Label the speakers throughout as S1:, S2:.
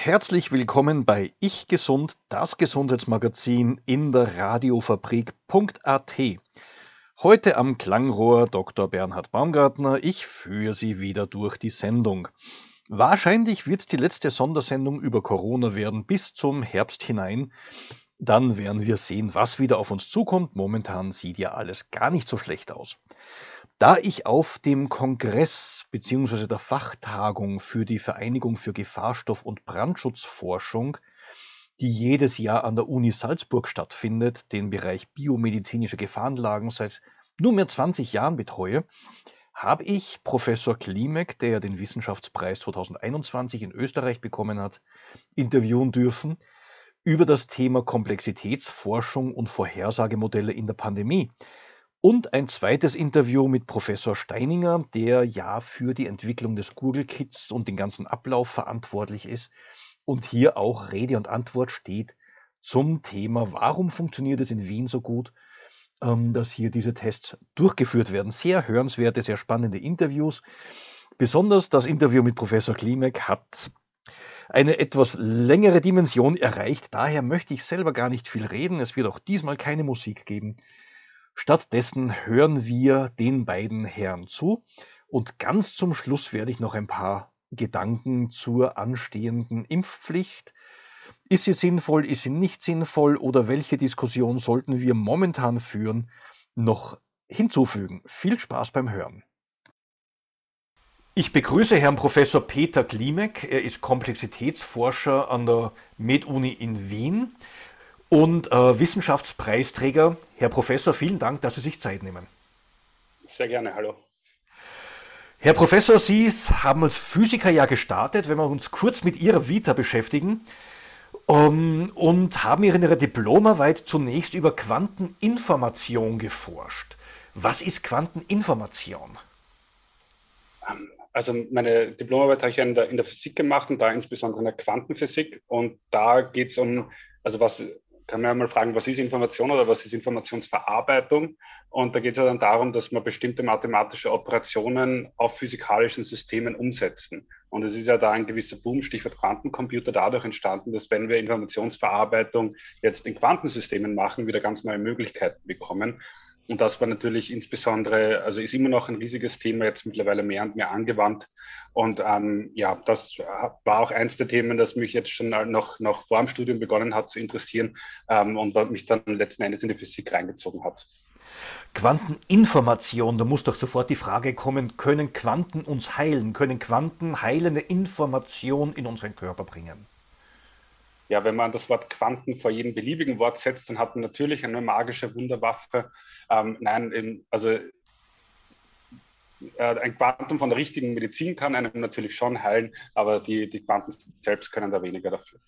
S1: Herzlich willkommen bei Ich Gesund, das Gesundheitsmagazin in der Radiofabrik.at. Heute am Klangrohr Dr. Bernhard Baumgartner. Ich führe Sie wieder durch die Sendung. Wahrscheinlich wird die letzte Sondersendung über Corona werden bis zum Herbst hinein. Dann werden wir sehen, was wieder auf uns zukommt. Momentan sieht ja alles gar nicht so schlecht aus. Da ich auf dem Kongress bzw. der Fachtagung für die Vereinigung für Gefahrstoff- und Brandschutzforschung, die jedes Jahr an der Uni Salzburg stattfindet, den Bereich biomedizinische Gefahrenlagen seit nunmehr 20 Jahren betreue, habe ich Professor Klimek, der den Wissenschaftspreis 2021 in Österreich bekommen hat, interviewen dürfen über das Thema Komplexitätsforschung und Vorhersagemodelle in der Pandemie. Und ein zweites Interview mit Professor Steininger, der ja für die Entwicklung des Google Kits und den ganzen Ablauf verantwortlich ist und hier auch Rede und Antwort steht zum Thema, warum funktioniert es in Wien so gut, ähm, dass hier diese Tests durchgeführt werden. Sehr hörenswerte, sehr spannende Interviews. Besonders das Interview mit Professor Klimek hat eine etwas längere Dimension erreicht. Daher möchte ich selber gar nicht viel reden. Es wird auch diesmal keine Musik geben. Stattdessen hören wir den beiden Herren zu und ganz zum Schluss werde ich noch ein paar Gedanken zur anstehenden Impfpflicht. Ist sie sinnvoll, ist sie nicht sinnvoll oder welche Diskussion sollten wir momentan führen, noch hinzufügen. Viel Spaß beim Hören. Ich begrüße Herrn Professor Peter Klimek. Er ist Komplexitätsforscher an der MedUni in Wien und äh, Wissenschaftspreisträger. Herr Professor, vielen Dank, dass Sie sich Zeit nehmen.
S2: Sehr gerne, hallo.
S1: Herr Professor, Sie haben als Physiker ja gestartet, wenn wir uns kurz mit Ihrer Vita beschäftigen, um, ähm, und haben in Ihrer Diplomarbeit zunächst über Quanteninformation geforscht. Was ist Quanteninformation?
S2: Ähm, also meine Diplomarbeit habe ich in der, in der Physik gemacht und da insbesondere in der Quantenphysik. Und da geht es um, also was kann man ja mal fragen, was ist Information oder was ist Informationsverarbeitung? Und da geht es ja dann darum, dass man bestimmte mathematische Operationen auf physikalischen Systemen umsetzen. Und es ist ja da ein gewisser Boom, Stichwort Quantencomputer, dadurch entstanden, dass wenn wir Informationsverarbeitung jetzt in Quantensystemen machen, wieder ganz neue Möglichkeiten bekommen. Und das war natürlich insbesondere, also ist immer noch ein riesiges Thema, jetzt mittlerweile mehr und mehr angewandt. Und ähm, ja, das war auch eins der Themen, das mich jetzt schon noch, noch vor dem Studium begonnen hat zu interessieren ähm, und mich dann letzten Endes in die Physik reingezogen hat.
S1: Quanteninformation, da muss doch sofort die Frage kommen, können Quanten uns heilen? Können Quanten heilende Information in unseren Körper bringen?
S2: Ja, wenn man das Wort Quanten vor jedem beliebigen Wort setzt, dann hat man natürlich eine magische Wunderwaffe. Ähm, nein, also äh, ein Quantum von der richtigen Medizin kann einem natürlich schon heilen, aber die, die Quanten selbst können da weniger dafür.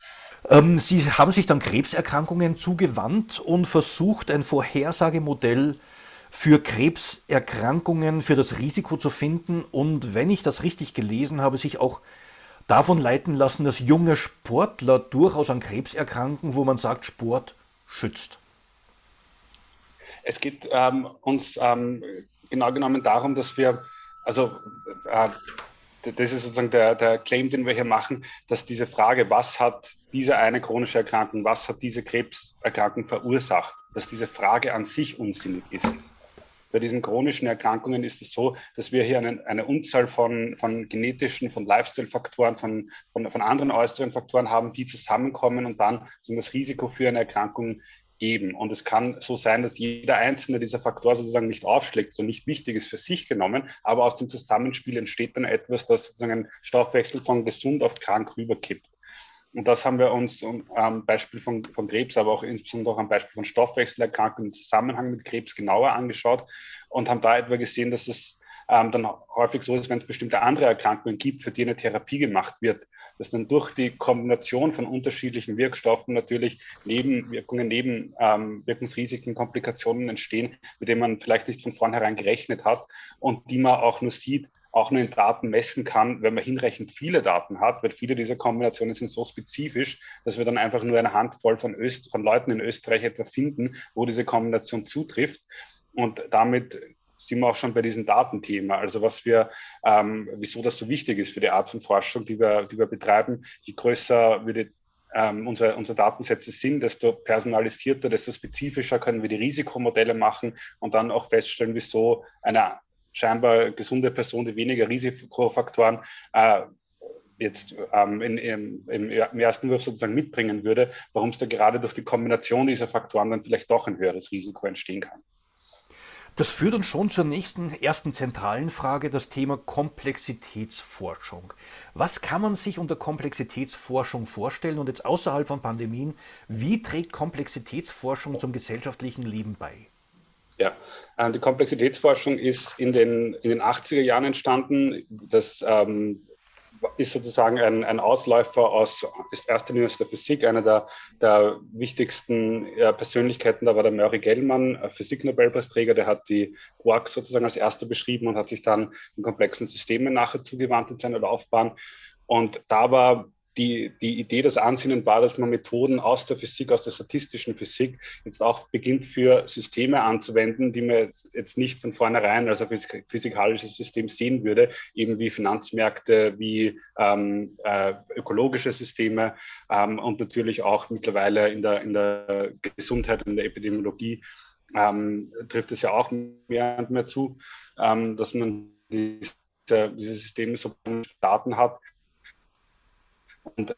S1: Ähm, Sie haben sich dann Krebserkrankungen zugewandt und versucht, ein Vorhersagemodell für Krebserkrankungen, für das Risiko zu finden und, wenn ich das richtig gelesen habe, sich auch davon leiten lassen, dass junge Sportler durchaus an Krebs erkranken, wo man sagt, Sport schützt?
S2: Es geht ähm, uns ähm, genau genommen darum, dass wir, also äh, das ist sozusagen der, der Claim, den wir hier machen, dass diese Frage, was hat diese eine chronische Erkrankung, was hat diese Krebserkrankung verursacht, dass diese Frage an sich unsinnig ist. Bei diesen chronischen Erkrankungen ist es so, dass wir hier eine, eine Unzahl von, von genetischen, von Lifestyle-Faktoren, von, von, von anderen äußeren Faktoren haben, die zusammenkommen und dann sind das Risiko für eine Erkrankung geben. Und es kann so sein, dass jeder einzelne dieser Faktoren sozusagen nicht aufschlägt, so nicht wichtig ist für sich genommen, aber aus dem Zusammenspiel entsteht dann etwas, das sozusagen einen Stoffwechsel von gesund auf krank rüberkippt. Und das haben wir uns am Beispiel von, von Krebs, aber auch insbesondere am Beispiel von Stoffwechselerkrankungen im Zusammenhang mit Krebs genauer angeschaut und haben da etwa gesehen, dass es ähm, dann häufig so ist, wenn es bestimmte andere Erkrankungen gibt, für die eine Therapie gemacht wird, dass dann durch die Kombination von unterschiedlichen Wirkstoffen natürlich Nebenwirkungen, Nebenwirkungsrisiken, ähm, Komplikationen entstehen, mit denen man vielleicht nicht von vornherein gerechnet hat und die man auch nur sieht, auch nur in Daten messen kann, wenn man hinreichend viele Daten hat, weil viele dieser Kombinationen sind so spezifisch, dass wir dann einfach nur eine Handvoll von, Öst von Leuten in Österreich etwa finden, wo diese Kombination zutrifft. Und damit sind wir auch schon bei diesem Datenthema. Also was wir, ähm, wieso das so wichtig ist für die Art von Forschung, die wir, die wir betreiben. Je größer wir die, ähm, unsere, unsere Datensätze sind, desto personalisierter, desto spezifischer können wir die Risikomodelle machen und dann auch feststellen, wieso eine scheinbar gesunde Person, die weniger Risikofaktoren äh, jetzt ähm, in, im, im, ersten Wurf sozusagen mitbringen würde, warum es da gerade durch die Kombination dieser Faktoren dann vielleicht doch ein höheres Risiko entstehen kann.
S1: Das führt uns schon zur nächsten, ersten zentralen Frage, das Thema Komplexitätsforschung. Was kann man sich unter Komplexitätsforschung vorstellen und jetzt außerhalb von Pandemien, wie trägt Komplexitätsforschung zum gesellschaftlichen Leben bei?
S2: Ja, äh, die Komplexitätsforschung ist in den, in den 80er Jahren entstanden. Das ähm, ist sozusagen ein, ein Ausläufer aus, ist erster Linie aus der Physik. Einer der, der wichtigsten äh, Persönlichkeiten da war der Murray Gell-Mann, Physik-Nobelpreisträger, der hat die Quarks sozusagen als erster beschrieben und hat sich dann in komplexen Systemen nachher zugewandt in seiner Laufbahn. Und da war die, die Idee des Ansinnen war, dass man Methoden aus der Physik, aus der statistischen Physik jetzt auch beginnt für Systeme anzuwenden, die man jetzt, jetzt nicht von vornherein als ein physikalisches System sehen würde, eben wie Finanzmärkte, wie ähm, äh, ökologische Systeme ähm, und natürlich auch mittlerweile in der, in der Gesundheit, in der Epidemiologie ähm, trifft es ja auch mehr und mehr zu, ähm, dass man diese, diese Systeme so Daten hat, und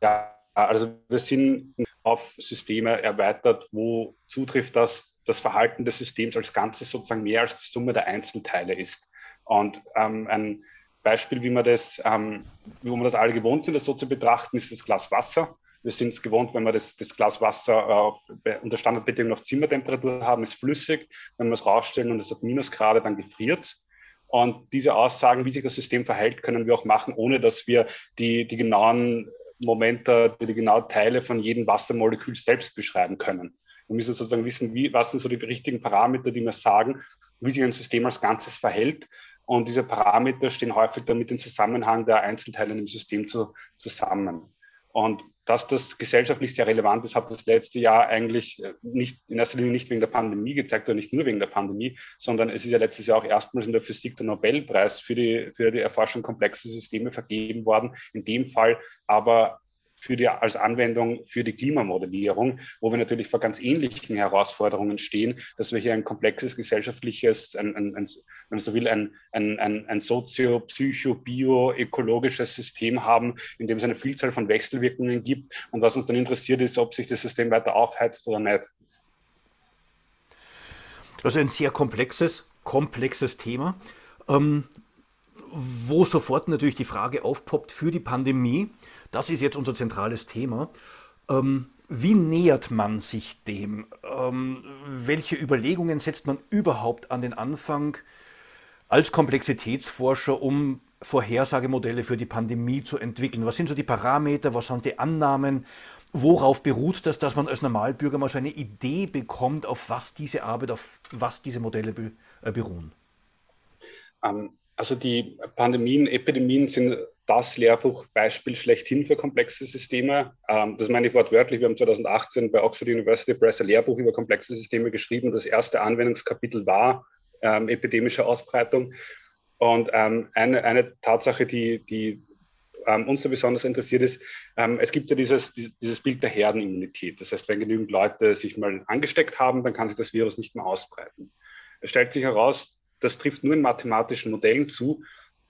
S2: ja, also wir sind auf Systeme erweitert, wo zutrifft, dass das Verhalten des Systems als Ganzes sozusagen mehr als die Summe der Einzelteile ist. Und ähm, ein Beispiel, wie man das, ähm, wo wir das alle gewohnt sind, das so zu betrachten, ist das Glas Wasser. Wir sind es gewohnt, wenn wir das, das Glas Wasser äh, unter Standardbedingungen auf Zimmertemperatur haben, ist flüssig. Wenn wir es rausstellen und es hat Minusgrade, dann gefriert es. Und diese Aussagen, wie sich das System verhält, können wir auch machen, ohne dass wir die, die genauen Momente, die, die genauen Teile von jedem Wassermolekül selbst beschreiben können. Wir müssen sozusagen wissen, wie, was sind so die richtigen Parameter, die mir sagen, wie sich ein System als Ganzes verhält. Und diese Parameter stehen häufig damit im Zusammenhang der Einzelteile im System zu, zusammen. Und dass das gesellschaftlich sehr relevant ist, hat das letzte Jahr eigentlich äh, nicht in erster Linie nicht wegen der Pandemie gezeigt oder nicht nur wegen der Pandemie, sondern es ist ja letztes Jahr auch erstmals in der Physik der Nobelpreis für die, für die Erforschung komplexer Systeme vergeben worden. In dem Fall aber für die, als Anwendung für die Klimamodellierung, wo wir natürlich vor ganz ähnlichen Herausforderungen stehen, dass wir hier ein komplexes gesellschaftliches, ein, ein, ein, wenn man so will, ein, ein, ein, ein sozio-, psycho-, bio-, ökologisches System haben, in dem es eine Vielzahl von Wechselwirkungen gibt. Und was uns dann interessiert ist, ob sich das System weiter aufheizt oder nicht.
S1: Also ein sehr komplexes, komplexes Thema. Ähm, wo sofort natürlich die Frage aufpoppt für die Pandemie, das ist jetzt unser zentrales Thema. Ähm, wie nähert man sich dem? Ähm, welche Überlegungen setzt man überhaupt an den Anfang als Komplexitätsforscher, um Vorhersagemodelle für die Pandemie zu entwickeln? Was sind so die Parameter? Was sind die Annahmen? Worauf beruht das, dass man als Normalbürger mal so eine Idee bekommt, auf was diese Arbeit, auf was diese Modelle äh, beruhen?
S2: Ähm, also die Pandemien, Epidemien sind das Lehrbuchbeispiel schlechthin für komplexe Systeme. Ähm, das meine ich wortwörtlich. Wir haben 2018 bei Oxford University Press ein Lehrbuch über komplexe Systeme geschrieben. Das erste Anwendungskapitel war ähm, epidemische Ausbreitung. Und ähm, eine, eine Tatsache, die, die ähm, uns da besonders interessiert ist, ähm, es gibt ja dieses, dieses Bild der Herdenimmunität. Das heißt, wenn genügend Leute sich mal angesteckt haben, dann kann sich das Virus nicht mehr ausbreiten. Es stellt sich heraus, das trifft nur in mathematischen Modellen zu,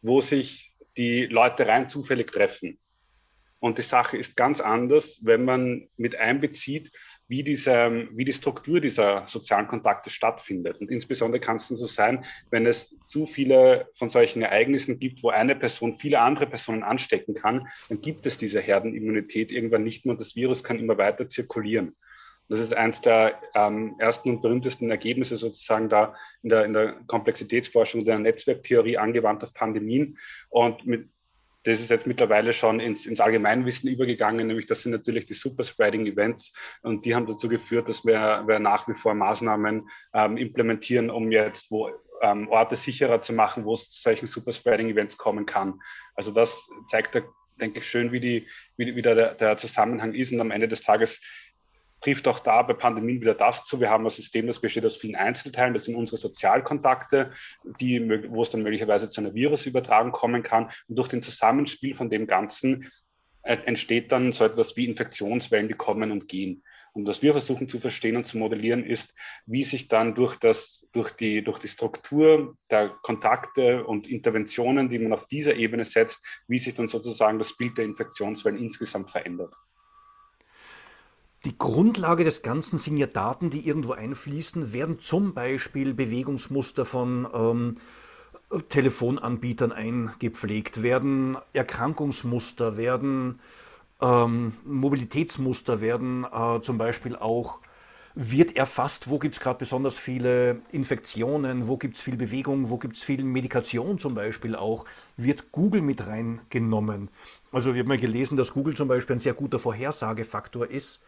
S2: wo sich die Leute rein zufällig treffen. Und die Sache ist ganz anders, wenn man mit einbezieht, wie, diese, wie die Struktur dieser sozialen Kontakte stattfindet. Und insbesondere kann es dann so sein, wenn es zu viele von solchen Ereignissen gibt, wo eine Person viele andere Personen anstecken kann, dann gibt es diese Herdenimmunität irgendwann nicht mehr und das Virus kann immer weiter zirkulieren. Das ist eines der ähm, ersten und berühmtesten Ergebnisse sozusagen da in der, in der Komplexitätsforschung der Netzwerktheorie angewandt auf Pandemien. Und mit, das ist jetzt mittlerweile schon ins, ins Allgemeinwissen übergegangen, nämlich das sind natürlich die Superspreading-Events und die haben dazu geführt, dass wir, wir nach wie vor Maßnahmen ähm, implementieren, um jetzt wo, ähm, Orte sicherer zu machen, wo es zu solchen Superspreading-Events kommen kann. Also das zeigt, denke ich, schön, wie, die, wie, wie der, der Zusammenhang ist und am Ende des Tages trifft auch da bei Pandemien wieder das zu. Wir haben ein System, das besteht aus vielen Einzelteilen. Das sind unsere Sozialkontakte, die, wo es dann möglicherweise zu einer Virusübertragung kommen kann. Und durch den Zusammenspiel von dem Ganzen äh, entsteht dann so etwas wie Infektionswellen, die kommen und gehen. Und was wir versuchen zu verstehen und zu modellieren, ist, wie sich dann durch, das, durch, die, durch die Struktur der Kontakte und Interventionen, die man auf dieser Ebene setzt, wie sich dann sozusagen das Bild der Infektionswellen insgesamt verändert.
S1: Die Grundlage des Ganzen sind ja Daten, die irgendwo einfließen, werden zum Beispiel Bewegungsmuster von ähm, Telefonanbietern eingepflegt, werden Erkrankungsmuster, werden ähm, Mobilitätsmuster, werden äh, zum Beispiel auch wird erfasst, wo gibt es gerade besonders viele Infektionen, wo gibt es viel Bewegung, wo gibt es viel Medikation zum Beispiel auch, wird Google mit reingenommen. Also wir haben ja gelesen, dass Google zum Beispiel ein sehr guter Vorhersagefaktor ist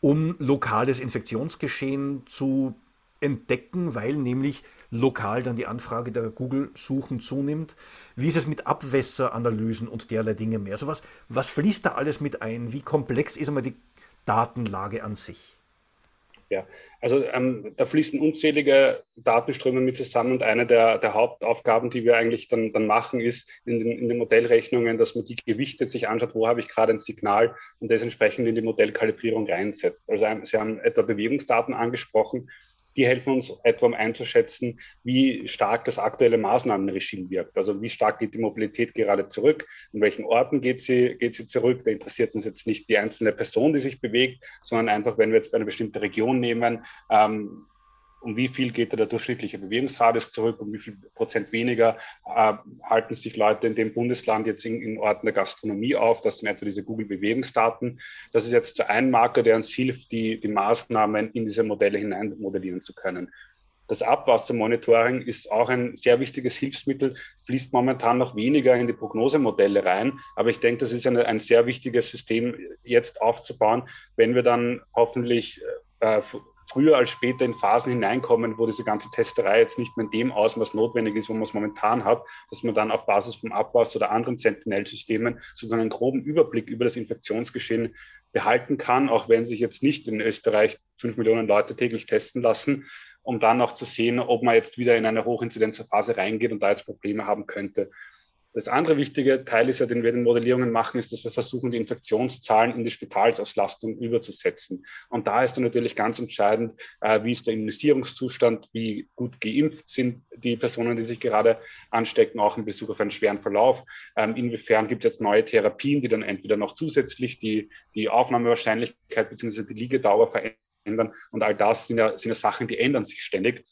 S1: um lokales Infektionsgeschehen zu entdecken, weil nämlich lokal dann die Anfrage der Google-Suchen zunimmt. Wie ist es mit Abwässeranalysen und derlei Dinge mehr? Also was, was fließt da alles mit ein? Wie komplex ist einmal die Datenlage an sich?
S2: Ja, also ähm, da fließen unzählige Datenströme mit zusammen und eine der, der Hauptaufgaben, die wir eigentlich dann, dann machen, ist in den, in den Modellrechnungen, dass man die gewichtet sich anschaut, wo habe ich gerade ein Signal und das entsprechend in die Modellkalibrierung reinsetzt. Also Sie haben etwa Bewegungsdaten angesprochen die helfen uns etwa um einzuschätzen, wie stark das aktuelle Maßnahmenregime wirkt. Also wie stark geht die Mobilität gerade zurück, in welchen Orten geht sie, geht sie zurück. Da interessiert uns jetzt nicht die einzelne Person, die sich bewegt, sondern einfach, wenn wir jetzt eine bestimmte Region nehmen, ähm, um wie viel geht der durchschnittliche Bewegungsradius zurück, um wie viel Prozent weniger äh, halten sich Leute in dem Bundesland jetzt in, in Orten der Gastronomie auf. Das sind etwa diese Google-Bewegungsdaten. Das ist jetzt ein Marker, der uns hilft, die, die Maßnahmen in diese Modelle hinein modellieren zu können. Das Abwassermonitoring ist auch ein sehr wichtiges Hilfsmittel, fließt momentan noch weniger in die Prognosemodelle rein. Aber ich denke, das ist eine, ein sehr wichtiges System jetzt aufzubauen, wenn wir dann hoffentlich äh, früher als später in Phasen hineinkommen, wo diese ganze Testerei jetzt nicht mehr in dem Ausmaß notwendig ist, wo man es momentan hat, dass man dann auf Basis vom Abwasser oder anderen Sentinel-Systemen sozusagen einen groben Überblick über das Infektionsgeschehen behalten kann, auch wenn sich jetzt nicht in Österreich fünf Millionen Leute täglich testen lassen, um dann auch zu sehen, ob man jetzt wieder in eine Hochinzidenzphase reingeht und da jetzt Probleme haben könnte. Das andere wichtige Teil ist ja, den wir in den Modellierungen machen, ist, dass wir versuchen, die Infektionszahlen in die Spitalsauslastung überzusetzen. Und da ist dann natürlich ganz entscheidend, äh, wie ist der Immunisierungszustand, wie gut geimpft sind die Personen, die sich gerade anstecken, auch in Bezug auf einen schweren Verlauf. Ähm, inwiefern gibt es jetzt neue Therapien, die dann entweder noch zusätzlich die, die Aufnahmewahrscheinlichkeit bzw. die Liegedauer verändern. Und all das sind ja, sind ja Sachen, die ändern sich ständig.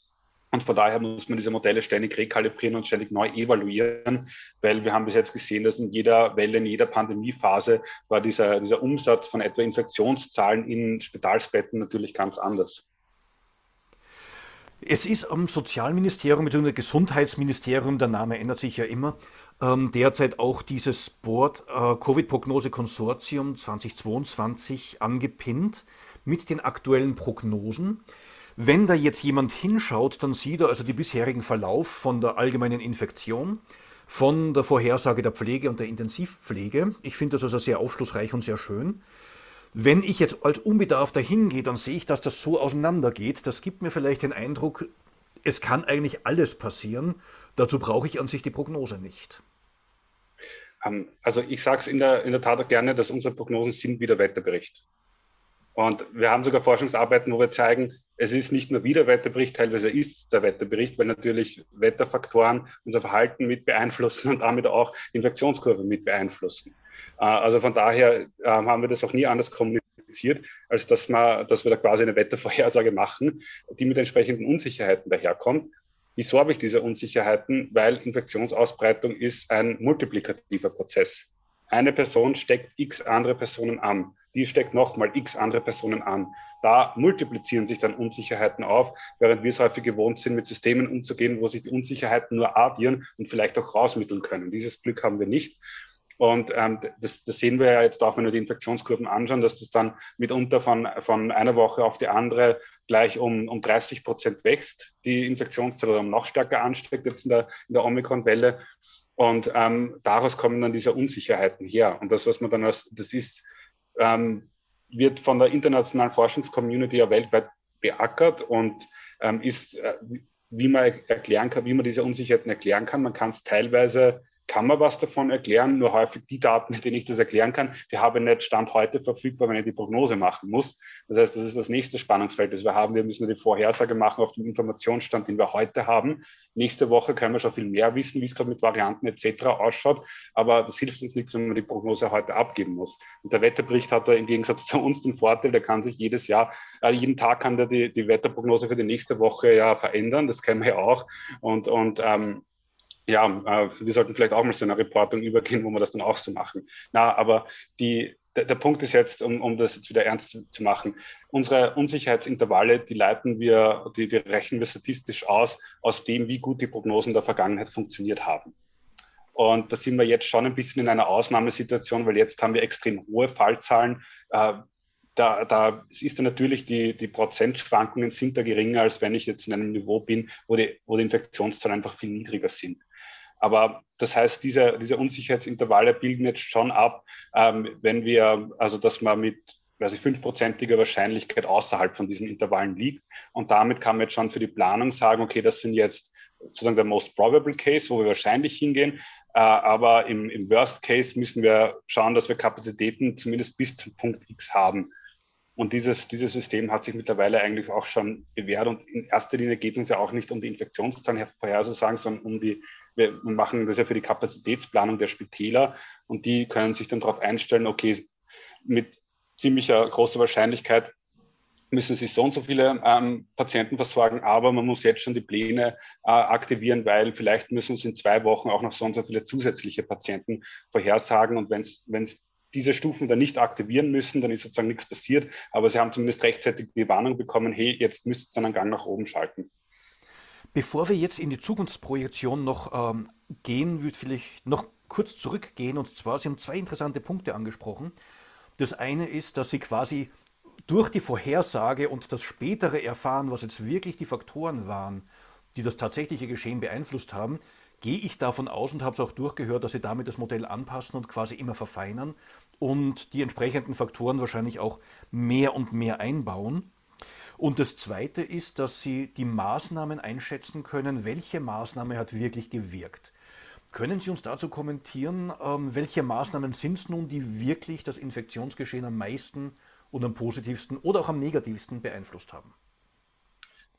S2: Und von daher muss man diese Modelle ständig rekalibrieren und ständig neu evaluieren, weil wir haben bis jetzt gesehen, dass in jeder Welle, in jeder Pandemiephase war dieser, dieser Umsatz von etwa Infektionszahlen in Spitalsbetten natürlich ganz anders.
S1: Es ist am Sozialministerium bzw. Gesundheitsministerium, der Name ändert sich ja immer, ähm, derzeit auch dieses Board äh, Covid-Prognose-Konsortium 2022 angepinnt mit den aktuellen Prognosen. Wenn da jetzt jemand hinschaut, dann sieht er also den bisherigen Verlauf von der allgemeinen Infektion, von der Vorhersage der Pflege und der Intensivpflege. Ich finde das also sehr aufschlussreich und sehr schön. Wenn ich jetzt als Unbedarfter hingehe, dann sehe ich, dass das so auseinandergeht. Das gibt mir vielleicht den Eindruck, es kann eigentlich alles passieren. Dazu brauche ich an sich die Prognose nicht.
S2: Ähm, also ich sage es in der, in der Tat auch gerne, dass unsere Prognosen sind wie der Wetterbericht. Und wir haben sogar Forschungsarbeiten, wo wir zeigen, es ist nicht nur wie der Wetterbericht, teilweise ist der Wetterbericht, weil natürlich Wetterfaktoren unser Verhalten mit beeinflussen und damit auch Infektionskurve mit beeinflussen. Äh, also von daher ähm, haben wir das auch nie anders kommuniziert, als dass, man, dass wir da quasi eine Wettervorhersage machen, die mit entsprechenden Unsicherheiten daherkommt. Wieso habe ich diese Unsicherheiten? Weil Infektionsausbreitung ist ein multiplikativer Prozess. Eine Person steckt x andere Personen an die steckt nochmal x andere Personen an. Da multiplizieren sich dann Unsicherheiten auf, während wir es häufig gewohnt sind, mit Systemen umzugehen, wo sich die Unsicherheiten nur addieren und vielleicht auch rausmitteln können. Dieses Glück haben wir nicht. Und ähm, das, das, sehen wir ja jetzt auch, wenn wir die Infektionskurven anschauen, dass das dann mitunter von, von einer Woche auf die andere gleich um, um 30 Prozent wächst, die Infektionszahl oder noch stärker ansteckt jetzt in der, in der Omikron-Welle. Und ähm, daraus kommen dann diese Unsicherheiten her. Und das, was man dann als, das ist ähm, wird von der internationalen Forschungscommunity ja weltweit beackert und ähm, ist, äh, wie man erklären kann, wie man diese Unsicherheiten erklären kann. Man kann es teilweise kann man was davon erklären, nur häufig die Daten, mit denen ich das erklären kann, die habe ich nicht Stand heute verfügbar, wenn ich die Prognose machen muss. Das heißt, das ist das nächste Spannungsfeld, das wir haben. Wir müssen die Vorhersage machen auf dem Informationsstand, den wir heute haben. Nächste Woche können wir schon viel mehr wissen, wie es gerade mit Varianten etc. ausschaut. Aber das hilft uns nichts, wenn man die Prognose heute abgeben muss. Und der Wetterbericht hat da im Gegensatz zu uns den Vorteil, der kann sich jedes Jahr, äh, jeden Tag kann der die, die Wetterprognose für die nächste Woche ja verändern. Das kennen wir ja auch. Und, und ähm, ja, äh, wir sollten vielleicht auch mal so eine Reportung übergehen, wo wir das dann auch so machen. Na, aber die, der, der Punkt ist jetzt, um, um das jetzt wieder ernst zu, zu, machen, unsere Unsicherheitsintervalle, die leiten wir, die, die rechnen wir statistisch aus, aus dem, wie gut die Prognosen der Vergangenheit funktioniert haben. Und da sind wir jetzt schon ein bisschen in einer Ausnahmesituation, weil jetzt haben wir extrem hohe Fallzahlen. Äh, da, da ist da natürlich die, die Prozentschwankungen sind da geringer, als wenn ich jetzt in einem Niveau bin, wo die, wo die Infektionszahlen einfach viel niedriger sind. Aber das heißt, diese, diese Unsicherheitsintervalle bilden jetzt schon ab, ähm, wenn wir, also dass man mit weiß ich, fünfprozentiger Wahrscheinlichkeit außerhalb von diesen Intervallen liegt. Und damit kann man jetzt schon für die Planung sagen, okay, das sind jetzt sozusagen der most probable case, wo wir wahrscheinlich hingehen. Äh, aber im, im Worst Case müssen wir schauen, dass wir Kapazitäten zumindest bis zum Punkt X haben. Und dieses, dieses System hat sich mittlerweile eigentlich auch schon bewährt. Und in erster Linie geht es uns ja auch nicht um die Infektionszahlen vorherzusagen, sondern um die wir machen das ja für die Kapazitätsplanung der Spitäler und die können sich dann darauf einstellen, okay, mit ziemlicher großer Wahrscheinlichkeit müssen sie so und so viele ähm, Patienten versorgen, aber man muss jetzt schon die Pläne äh, aktivieren, weil vielleicht müssen sie in zwei Wochen auch noch so und so viele zusätzliche Patienten vorhersagen und wenn es diese Stufen dann nicht aktivieren müssen, dann ist sozusagen nichts passiert, aber sie haben zumindest rechtzeitig die Warnung bekommen, hey, jetzt müsst ihr einen Gang nach oben schalten.
S1: Bevor wir jetzt in die Zukunftsprojektion noch ähm, gehen, würde ich vielleicht noch kurz zurückgehen. Und zwar, Sie haben zwei interessante Punkte angesprochen. Das eine ist, dass Sie quasi durch die Vorhersage und das spätere Erfahren, was jetzt wirklich die Faktoren waren, die das tatsächliche Geschehen beeinflusst haben, gehe ich davon aus und habe es auch durchgehört, dass Sie damit das Modell anpassen und quasi immer verfeinern und die entsprechenden Faktoren wahrscheinlich auch mehr und mehr einbauen. Und das Zweite ist, dass Sie die Maßnahmen einschätzen können, welche Maßnahme hat wirklich gewirkt. Können Sie uns dazu kommentieren, ähm, welche Maßnahmen sind es nun, die wirklich das Infektionsgeschehen am meisten und am positivsten oder auch am negativsten beeinflusst haben?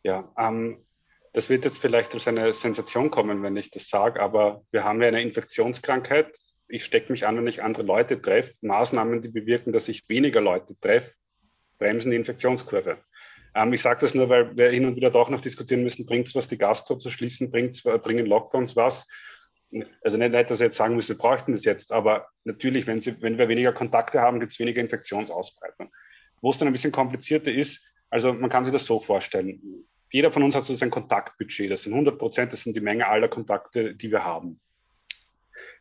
S2: Ja, ähm, das wird jetzt vielleicht als eine Sensation kommen, wenn ich das sage, aber wir haben ja eine Infektionskrankheit. Ich stecke mich an, wenn ich andere Leute treffe. Maßnahmen, die bewirken, dass ich weniger Leute treffe, bremsen die Infektionskurve. Ähm, ich sage das nur, weil wir hin und wieder doch noch diskutieren müssen, bringt es was, die Gastro zu schließen, bringt's, bringen Lockdowns was? Also nicht, nicht, dass Sie jetzt sagen müssen, wir bräuchten das jetzt, aber natürlich, wenn, Sie, wenn wir weniger Kontakte haben, gibt es weniger Infektionsausbreitung. Wo es dann ein bisschen komplizierter ist, also man kann sich das so vorstellen. Jeder von uns hat so sein Kontaktbudget. Das sind 100 Prozent, das sind die Menge aller Kontakte, die wir haben.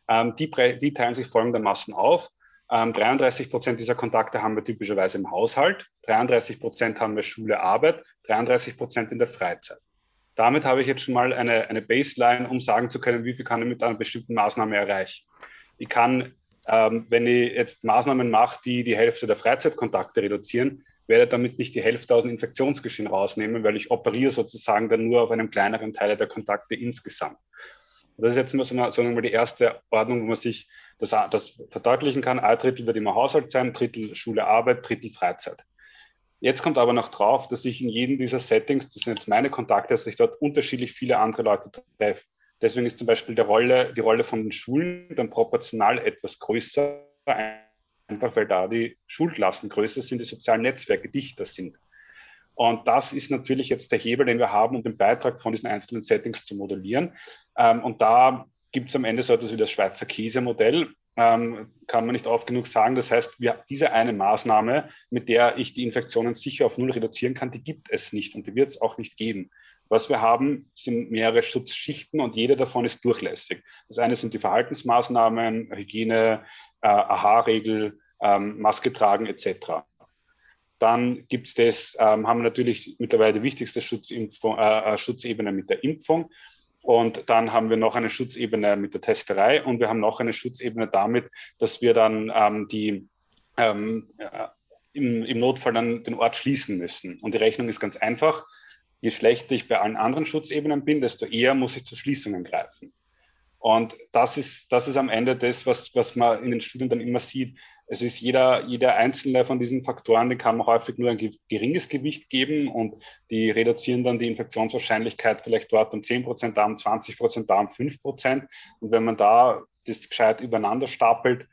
S2: Ähm, die, die teilen sich folgendermaßen auf. Ähm, 33 Prozent dieser Kontakte haben wir typischerweise im Haushalt, 33 Prozent haben wir Schule, Arbeit, 33 Prozent in der Freizeit. Damit habe ich jetzt schon mal eine, eine Baseline, um sagen zu können, wie viel kann ich mit einer bestimmten Maßnahme erreichen. Ich kann, ähm, wenn ich jetzt Maßnahmen mache, die die Hälfte der Freizeitkontakte reduzieren, werde damit nicht die Hälfte aus dem Infektionsgeschehen rausnehmen, weil ich operiere sozusagen dann nur auf einem kleineren Teil der Kontakte insgesamt. Das ist jetzt mal so, eine, so die erste Ordnung, wo man sich das, das verdeutlichen kann. Ein Drittel wird immer Haushalt sein, Drittel Schule, Arbeit, Drittel Freizeit. Jetzt kommt aber noch drauf, dass ich in jedem dieser Settings, das sind jetzt meine Kontakte, dass ich dort unterschiedlich viele andere Leute treffe. Deswegen ist zum Beispiel die Rolle, die Rolle von den Schulen dann proportional etwas größer, einfach weil da die Schulklassen größer sind, die sozialen Netzwerke dichter sind. Und das ist natürlich jetzt der Hebel, den wir haben, um den Beitrag von diesen einzelnen Settings zu modellieren. Ähm, und da gibt es am Ende so etwas wie das Schweizer Käse-Modell. Ähm, kann man nicht oft genug sagen. Das heißt, wir, diese eine Maßnahme, mit der ich die Infektionen sicher auf null reduzieren kann, die gibt es nicht und die wird es auch nicht geben. Was wir haben, sind mehrere Schutzschichten und jede davon ist durchlässig. Das eine sind die Verhaltensmaßnahmen, Hygiene, äh, AHA-Regel, ähm, Maske tragen etc. Dann gibt es das, ähm, haben wir natürlich mittlerweile die wichtigste Schutzimpfung, äh, äh Schutzebene mit der Impfung. Und dann haben wir noch eine Schutzebene mit der Testerei und wir haben noch eine Schutzebene damit, dass wir dann ähm, die ähm, äh, im, im Notfall dann den Ort schließen müssen. Und die Rechnung ist ganz einfach. Je schlechter ich bei allen anderen Schutzebenen bin, desto eher muss ich zu Schließungen greifen. Und das ist, das ist am Ende das, was, was man in den Studien dann immer sieht. Es ist jeder, jeder einzelne von diesen Faktoren, die kann man häufig nur ein geringes Gewicht geben und die reduzieren dann die Infektionswahrscheinlichkeit vielleicht dort um 10 Prozent, da um 20 Prozent, da um 5 Prozent. Und wenn man da das gescheit übereinander stapelt,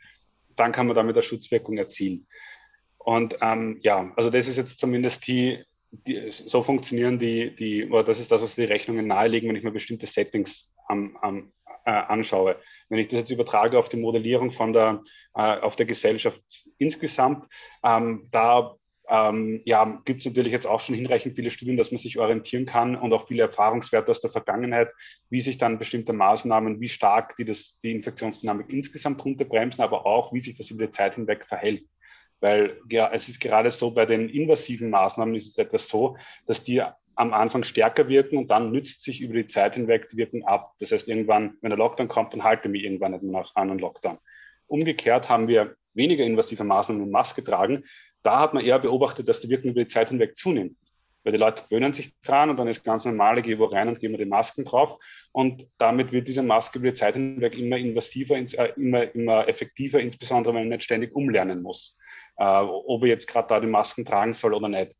S2: dann kann man damit eine Schutzwirkung erzielen. Und ähm, ja, also das ist jetzt zumindest die, die, so funktionieren die, die, oder das ist das, was die Rechnungen nahelegen, wenn ich mir bestimmte Settings am, am, äh, anschaue. Wenn ich das jetzt übertrage auf die Modellierung von der, äh, auf der Gesellschaft insgesamt, ähm, da ähm, ja, gibt es natürlich jetzt auch schon hinreichend viele Studien, dass man sich orientieren kann und auch viele Erfahrungswerte aus der Vergangenheit, wie sich dann bestimmte Maßnahmen, wie stark die das, die Infektionsdynamik insgesamt runterbremsen, aber auch, wie sich das über die Zeit hinweg verhält. Weil ja, es ist gerade so, bei den invasiven Maßnahmen ist es etwas so, dass die am Anfang stärker wirken und dann nützt sich über die Zeit hinweg die Wirkung ab. Das heißt, irgendwann, wenn der Lockdown kommt, dann halte mich irgendwann nicht mehr nach einem Lockdown. Umgekehrt haben wir weniger invasive Maßnahmen und Maske tragen. Da hat man eher beobachtet, dass die Wirkung über die Zeit hinweg zunimmt. Weil die Leute gewöhnen sich dran und dann ist ganz normal, ich gehe wo rein und gehe mir die Masken drauf. Und damit wird diese Maske über die Zeit hinweg immer invasiver, äh, immer, immer effektiver, insbesondere wenn man nicht ständig umlernen muss äh, ob ich jetzt gerade da die Masken tragen soll oder nicht.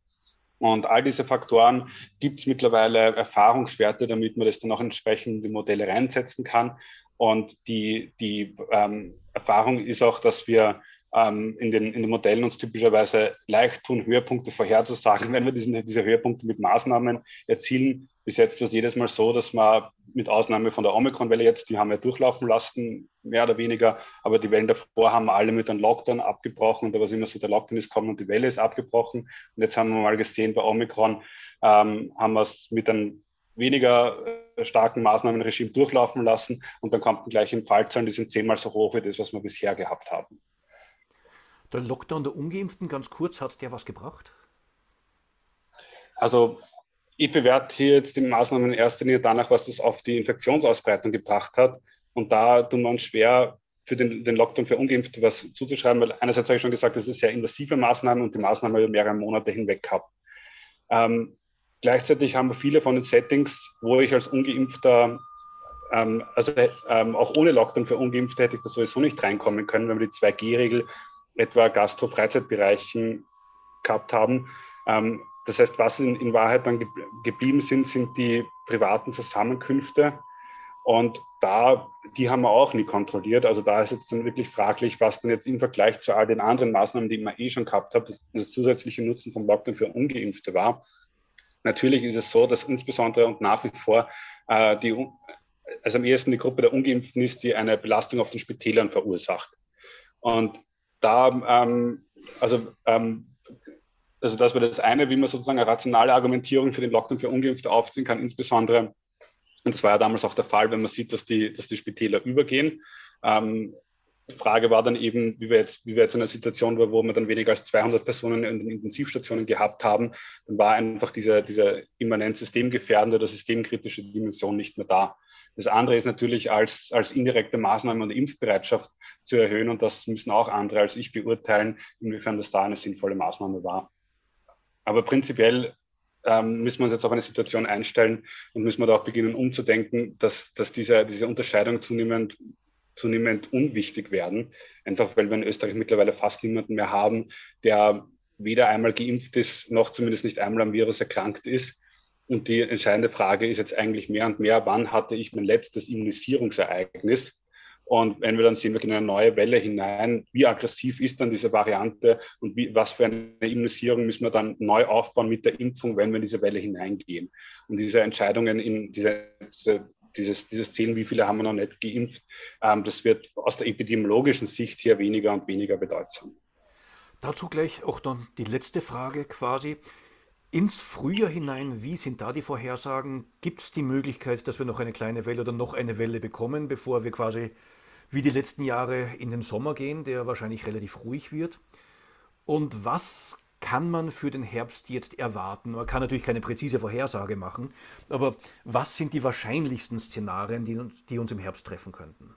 S2: Und all diese Faktoren gibt es mittlerweile Erfahrungswerte, damit man das dann auch entsprechend in die Modelle reinsetzen kann. Und die, die ähm, Erfahrung ist auch, dass wir ähm, in, den, in den Modellen uns typischerweise leicht tun, Höhepunkte vorherzusagen, wenn wir diesen, diese Höhepunkte mit Maßnahmen erzielen. Bis jetzt war es jedes Mal so, dass man mit Ausnahme von der Omikron-Welle jetzt, die haben wir durchlaufen lassen, mehr oder weniger, aber die Wellen davor haben alle mit einem Lockdown abgebrochen und da war es immer so, der Lockdown ist kommen und die Welle ist abgebrochen. Und jetzt haben wir mal gesehen, bei Omikron ähm, haben wir es mit einem weniger äh, starken Maßnahmenregime durchlaufen lassen und dann kommt gleich in Fallzahlen, die sind zehnmal so hoch wie das, was wir bisher gehabt haben.
S1: Der Lockdown der Ungeimpften, ganz kurz, hat der was gebracht?
S2: Also ich bewerte hier jetzt die Maßnahmen in erster Linie danach, was das auf die Infektionsausbreitung gebracht hat. Und da tun wir uns schwer, für den, den Lockdown für Ungeimpfte was zuzuschreiben, weil einerseits habe ich schon gesagt, das ist sehr invasive Maßnahmen und die Maßnahmen über mehrere Monate hinweg gehabt. Ähm, gleichzeitig haben wir viele von den Settings, wo ich als Ungeimpfter, ähm, also ähm, auch ohne Lockdown für Ungeimpfte hätte ich das sowieso nicht reinkommen können, wenn wir die 2G-Regel etwa Gastro-Freizeitbereichen gehabt haben. Ähm, das heißt, was in, in Wahrheit dann geblieben sind, sind die privaten Zusammenkünfte. Und da, die haben wir auch nie kontrolliert. Also da ist jetzt dann wirklich fraglich, was dann jetzt im Vergleich zu all den anderen Maßnahmen, die man eh schon gehabt hat, das zusätzliche Nutzen vom Lockdown für Ungeimpfte war. Natürlich ist es so, dass insbesondere und nach wie vor äh, die, also am ehesten die Gruppe der Ungeimpften ist, die eine Belastung auf den Spitälern verursacht. Und da, ähm, also, ähm, also das wäre das eine, wie man sozusagen eine rationale Argumentierung für den Lockdown für Ungeimpfte aufziehen kann, insbesondere, und das war ja damals auch der Fall, wenn man sieht, dass die, dass die Spitäler übergehen. Ähm, die Frage war dann eben, wie wir jetzt, wie wir jetzt in einer Situation waren, wo wir dann weniger als 200 Personen in den Intensivstationen gehabt haben, dann war einfach diese, diese immanent systemgefährdende oder systemkritische Dimension nicht mehr da. Das andere ist natürlich als, als indirekte Maßnahme und Impfbereitschaft zu erhöhen und das müssen auch andere als ich beurteilen, inwiefern das da eine sinnvolle Maßnahme war. Aber prinzipiell ähm, müssen wir uns jetzt auf eine Situation einstellen und müssen wir da auch beginnen umzudenken, dass, dass diese, diese Unterscheidung zunehmend, zunehmend unwichtig werden. Einfach weil wir in Österreich mittlerweile fast niemanden mehr haben, der weder einmal geimpft ist, noch zumindest nicht einmal am Virus erkrankt ist. Und die entscheidende Frage ist jetzt eigentlich mehr und mehr, wann hatte ich mein letztes Immunisierungsereignis? Und wenn wir dann sehen, wir gehen in eine neue Welle hinein, wie aggressiv ist dann diese Variante und wie, was für eine Immunisierung müssen wir dann neu aufbauen mit der Impfung, wenn wir in diese Welle hineingehen. Und diese Entscheidungen in diese, diese dieses, dieses Zählen, wie viele haben wir noch nicht geimpft, ähm, das wird aus der epidemiologischen Sicht hier weniger und weniger bedeutsam.
S1: Dazu gleich auch dann die letzte Frage quasi. Ins Frühjahr hinein, wie sind da die Vorhersagen? Gibt es die Möglichkeit, dass wir noch eine kleine Welle oder noch eine Welle bekommen, bevor wir quasi wie die letzten Jahre in den Sommer gehen, der wahrscheinlich relativ ruhig wird? Und was kann man für den Herbst jetzt erwarten? Man kann natürlich keine präzise Vorhersage machen, aber was sind die wahrscheinlichsten Szenarien, die uns, die uns im Herbst treffen könnten?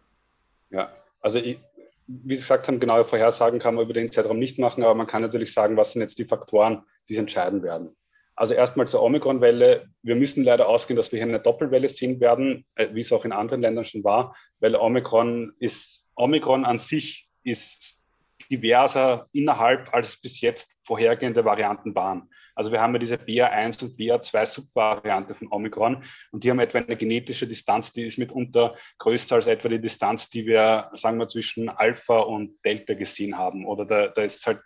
S2: Ja, also ich, wie Sie gesagt haben, genaue Vorhersagen kann man über den Zeitraum nicht machen, aber man kann natürlich sagen, was sind jetzt die Faktoren, die es entscheiden werden. Also erstmal zur Omikron-Welle. Wir müssen leider ausgehen, dass wir hier eine Doppelwelle sehen werden, äh, wie es auch in anderen Ländern schon war, weil Omikron ist, Omikron an sich ist diverser innerhalb als bis jetzt vorhergehende Varianten waren. Also wir haben ja diese BA1 und BA2 Subvariante von Omikron und die haben etwa eine genetische Distanz, die ist mitunter größer als etwa die Distanz, die wir, sagen wir, zwischen Alpha und Delta gesehen haben. Oder da, da ist halt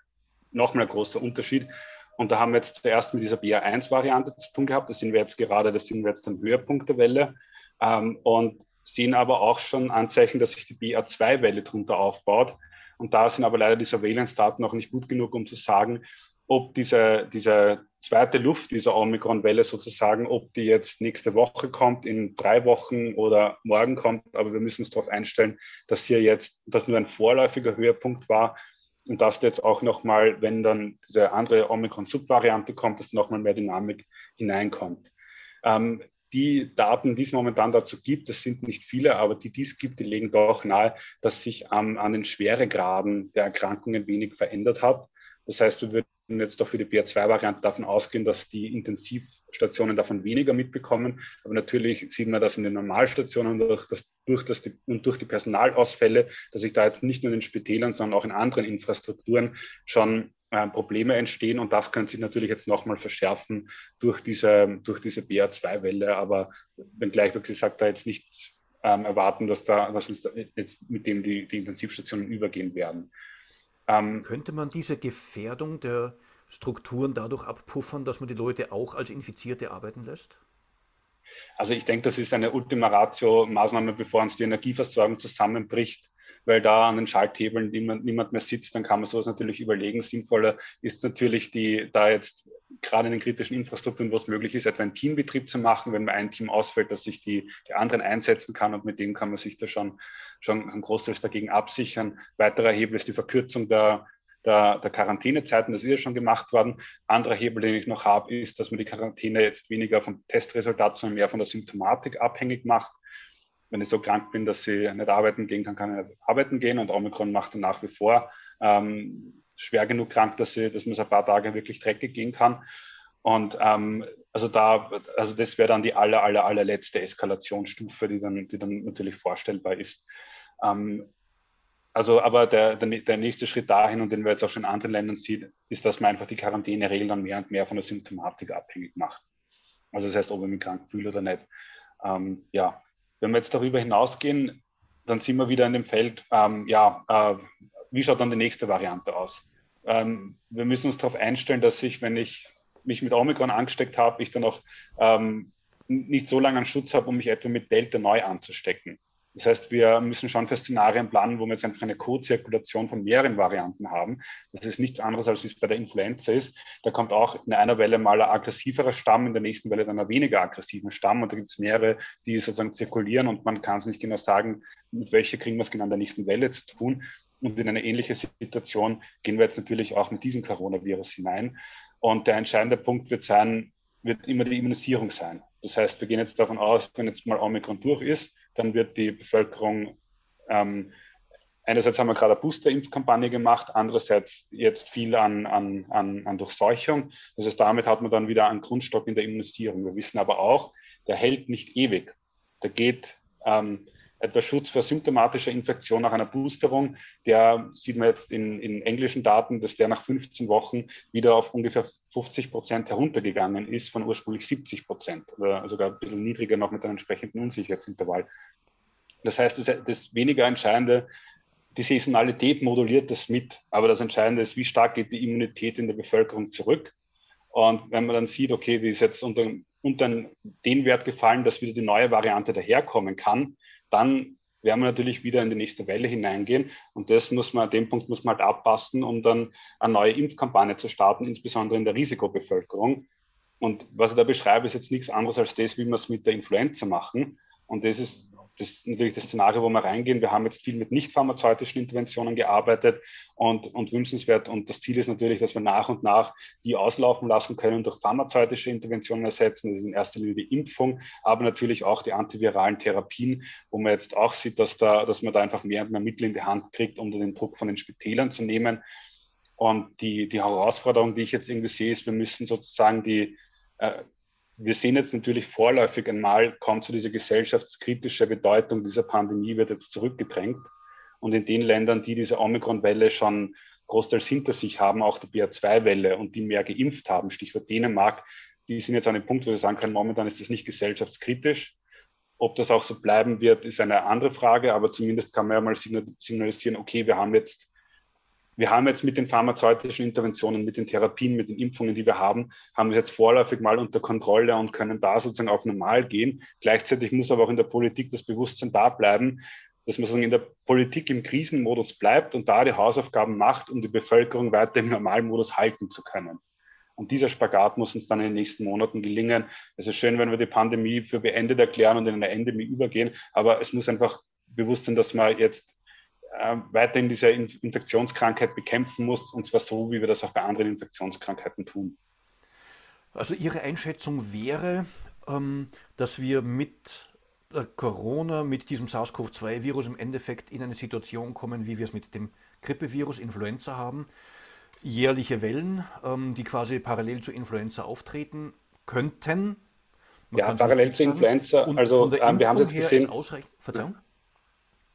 S2: nochmal ein großer Unterschied. Und da haben wir jetzt zuerst mit dieser BA1-Variante zu tun gehabt. Das sind wir jetzt gerade, das sind wir jetzt am Höhepunkt der Welle. Ähm, und sehen aber auch schon Anzeichen, dass sich die BA2-Welle drunter aufbaut. Und da sind aber leider die Surveillance-Daten noch nicht gut genug, um zu sagen, ob diese, diese zweite Luft dieser Omikron-Welle sozusagen, ob die jetzt nächste Woche kommt, in drei Wochen oder morgen kommt. Aber wir müssen uns darauf einstellen, dass hier jetzt das nur ein vorläufiger Höhepunkt war und dass jetzt auch nochmal, wenn dann diese andere Omikron-Subvariante kommt, dass nochmal mehr Dynamik hineinkommt. Ähm, die Daten, die es momentan dazu gibt, das sind nicht viele, aber die, die es gibt, die legen doch nahe, dass sich ähm, an den Schweregraden der Erkrankungen wenig verändert hat. Das heißt, wir würden jetzt doch für die BA2-Variante davon ausgehen, dass die Intensivstationen davon weniger mitbekommen. Aber natürlich sieht man das in den Normalstationen durch, das, durch das, und durch die Personalausfälle, dass sich da jetzt nicht nur in den Spitälern, sondern auch in anderen Infrastrukturen schon äh, Probleme entstehen. Und das könnte sich natürlich jetzt nochmal verschärfen durch diese, durch diese BA2-Welle. Aber wenngleich, wie gesagt, da jetzt nicht ähm, erwarten, dass da, dass uns da jetzt mit dem die, die Intensivstationen übergehen werden.
S1: Ähm, Könnte man diese Gefährdung der Strukturen dadurch abpuffern, dass man die Leute auch als Infizierte arbeiten lässt?
S2: Also ich denke, das ist eine Ultima Ratio-Maßnahme, bevor uns die Energieversorgung zusammenbricht, weil da an den Schalthebeln niemand, niemand mehr sitzt, dann kann man sowas natürlich überlegen. Sinnvoller ist natürlich, die, da jetzt gerade in den kritischen Infrastrukturen, wo es möglich ist, etwa einen Teambetrieb zu machen, wenn mal ein Team ausfällt, dass sich die, die anderen einsetzen kann und mit dem kann man sich da schon, schon ein Großteil dagegen absichern. Weiterer Hebel ist die Verkürzung der, der, der Quarantänezeiten, das ist ja schon gemacht worden. Anderer Hebel, den ich noch habe, ist, dass man die Quarantäne jetzt weniger vom Testresultat, sondern mehr von der Symptomatik abhängig macht. Wenn ich so krank bin, dass ich nicht arbeiten gehen kann, kann ich nicht arbeiten gehen und Omikron macht dann nach wie vor ähm, schwer genug krank, dass, ich, dass man es ein paar Tage wirklich dreckig gehen kann. Und ähm, also da, also das wäre dann die aller, aller, allerletzte Eskalationsstufe, die dann, die dann natürlich vorstellbar ist. Ähm, also, aber der, der, der, nächste Schritt dahin, und den wir jetzt auch schon in anderen Ländern sehen, ist, dass man einfach die Quarantäneregeln dann mehr und mehr von der Symptomatik abhängig macht. Also das heißt, ob ich mich krank fühle oder nicht. Ähm, ja, wenn wir jetzt darüber hinausgehen, dann sind wir wieder in dem Feld, ähm, ja, äh, wie schaut dann die nächste Variante aus? Ähm, wir müssen uns darauf einstellen, dass ich, wenn ich mich mit Omikron angesteckt habe, ich dann auch ähm, nicht so lange einen Schutz habe, um mich etwa mit Delta neu anzustecken. Das heißt, wir müssen schon für Szenarien planen, wo wir jetzt einfach eine Co-Zirkulation von mehreren Varianten haben. Das ist nichts anderes, als wie es bei der Influenza ist. Da kommt auch in einer Welle mal ein aggressiverer Stamm, in der nächsten Welle dann ein weniger aggressiver Stamm. Und da gibt es mehrere, die sozusagen zirkulieren und man kann es nicht genau sagen, mit welcher kriegen wir es genau in der nächsten Welle zu tun. Und in eine ähnliche Situation gehen wir jetzt natürlich auch mit diesem Coronavirus hinein. Und der entscheidende Punkt wird sein, wird immer die Immunisierung sein. Das heißt, wir gehen jetzt davon aus, wenn jetzt mal Omikron durch ist, dann wird die Bevölkerung, ähm, einerseits haben wir gerade eine Booster-Impfkampagne gemacht, andererseits jetzt viel an, an, an, an Durchseuchung. Das heißt, damit hat man dann wieder einen Grundstock in der Immunisierung. Wir wissen aber auch, der hält nicht ewig. Der geht ähm, etwa Schutz vor symptomatischer Infektion nach einer Boosterung. Der sieht man jetzt in, in englischen Daten, dass der nach 15 Wochen wieder auf ungefähr 50 Prozent heruntergegangen ist von ursprünglich 70 Prozent oder sogar ein bisschen niedriger noch mit einem entsprechenden Unsicherheitsintervall. Das heißt, das, das weniger Entscheidende, die Saisonalität moduliert das mit, aber das Entscheidende ist, wie stark geht die Immunität in der Bevölkerung zurück. Und wenn man dann sieht, okay, die ist jetzt unter, unter den Wert gefallen, dass wieder die neue Variante daherkommen kann, dann werden wir natürlich wieder in die nächste Welle hineingehen. Und das muss man, an dem Punkt muss man halt abpassen, um dann eine neue Impfkampagne zu starten, insbesondere in der Risikobevölkerung. Und was ich da beschreibe, ist jetzt nichts anderes als das, wie wir es mit der Influenza machen. Und das ist das ist natürlich das Szenario, wo wir reingehen. Wir haben jetzt viel mit nicht pharmazeutischen Interventionen gearbeitet und, und wünschenswert. Und das Ziel ist natürlich, dass wir nach und nach die auslaufen lassen können, durch pharmazeutische Interventionen ersetzen. Das ist in erster Linie die Impfung, aber natürlich auch die antiviralen Therapien, wo man jetzt auch sieht, dass, da, dass man da einfach mehr und mehr Mittel in die Hand kriegt, um den Druck von den Spitälern zu nehmen. Und die, die Herausforderung, die ich jetzt irgendwie sehe, ist, wir müssen sozusagen die, äh, wir sehen jetzt natürlich vorläufig einmal, kommt zu dieser gesellschaftskritische Bedeutung dieser Pandemie, wird jetzt zurückgedrängt. Und in den Ländern, die diese Omikron-Welle schon großteils hinter sich haben, auch die BA2-Welle und die mehr geimpft haben, Stichwort Dänemark, die sind jetzt an dem Punkt, wo wir sagen können, momentan ist das nicht gesellschaftskritisch. Ob das auch so bleiben wird, ist eine andere Frage, aber zumindest kann man ja mal signalisieren, okay, wir haben jetzt wir haben jetzt mit den pharmazeutischen Interventionen, mit den Therapien, mit den Impfungen, die wir haben, haben wir es jetzt vorläufig mal unter Kontrolle und können da sozusagen auf normal gehen. Gleichzeitig muss aber auch in der Politik das Bewusstsein da bleiben, dass man sozusagen in der Politik im Krisenmodus bleibt und da die Hausaufgaben macht, um die Bevölkerung weiter im Normalmodus halten zu können. Und dieser Spagat muss uns dann in den nächsten Monaten gelingen. Es ist schön, wenn wir die Pandemie für beendet erklären und in eine Endemie übergehen, aber es muss einfach bewusst sein, dass man jetzt äh, weiterhin diese Infektionskrankheit bekämpfen muss, und zwar so, wie wir das auch bei anderen Infektionskrankheiten tun.
S1: Also Ihre Einschätzung wäre, ähm, dass wir mit Corona, mit diesem SARS-CoV-2-Virus im Endeffekt in eine Situation kommen, wie wir es mit dem Grippevirus Influenza haben. Jährliche Wellen, ähm, die quasi parallel zu Influenza auftreten könnten.
S2: Man ja, parallel zu Influenza. Also ähm, wir haben es jetzt gesehen. Verzeihung?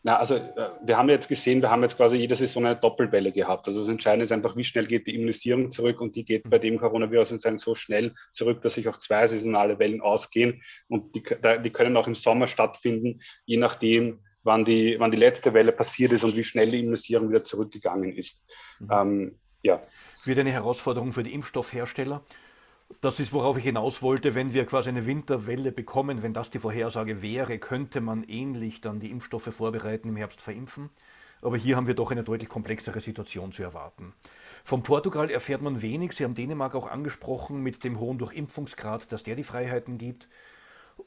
S2: Na, also äh, wir haben jetzt gesehen, wir haben jetzt quasi jede Saison eine Doppelwelle gehabt. Also das Entscheidende ist einfach, wie schnell geht die Immunisierung zurück und die geht bei dem Coronavirus so schnell zurück, dass sich auch zwei saisonale Wellen ausgehen und die, die können auch im Sommer stattfinden, je nachdem, wann die, wann die letzte Welle passiert ist und wie schnell die Immunisierung wieder zurückgegangen ist. Mhm. Ähm,
S1: ja. Wird eine Herausforderung für die Impfstoffhersteller. Das ist, worauf ich hinaus wollte. Wenn wir quasi eine Winterwelle bekommen, wenn das die Vorhersage wäre, könnte man ähnlich dann die Impfstoffe vorbereiten, im Herbst verimpfen. Aber hier haben wir doch eine deutlich komplexere Situation zu erwarten. Von Portugal erfährt man wenig. Sie haben Dänemark auch angesprochen mit dem hohen Durchimpfungsgrad, dass der die Freiheiten gibt.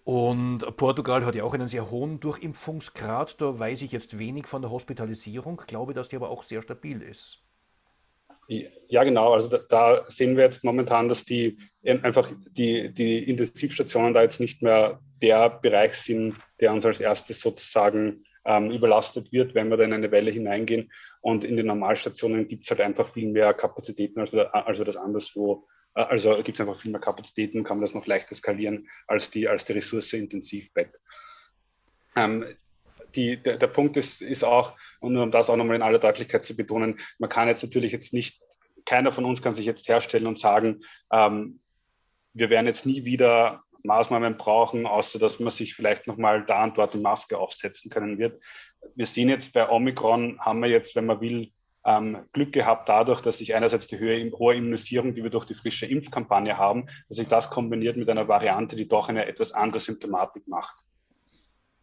S1: Und Portugal hat ja auch einen sehr hohen Durchimpfungsgrad. Da weiß ich jetzt wenig von der Hospitalisierung, glaube, dass die aber auch sehr stabil ist.
S2: Ja, genau. Also da, da, sehen wir jetzt momentan, dass die einfach die, die Intensivstationen da jetzt nicht mehr der Bereich sind, der uns als erstes sozusagen ähm, überlastet wird, wenn wir da in eine Welle hineingehen. Und in den Normalstationen gibt es halt einfach viel mehr Kapazitäten, als wir, als wir das anderswo, äh, also gibt es einfach viel mehr Kapazitäten, kann man das noch leichter skalieren als die, als die Ressource Intensivbett. Ähm, die, der, der Punkt ist, ist auch, und um das auch nochmal in aller Deutlichkeit zu betonen, man kann jetzt natürlich jetzt nicht, keiner von uns kann sich jetzt herstellen und sagen, ähm, wir werden jetzt nie wieder Maßnahmen brauchen, außer dass man sich vielleicht nochmal da und dort die Maske aufsetzen können wird. Wir sehen jetzt bei Omikron, haben wir jetzt, wenn man will, ähm, Glück gehabt dadurch, dass sich einerseits die hohe, hohe Immunisierung, die wir durch die frische Impfkampagne haben, dass sich das kombiniert mit einer Variante, die doch eine etwas andere Symptomatik macht.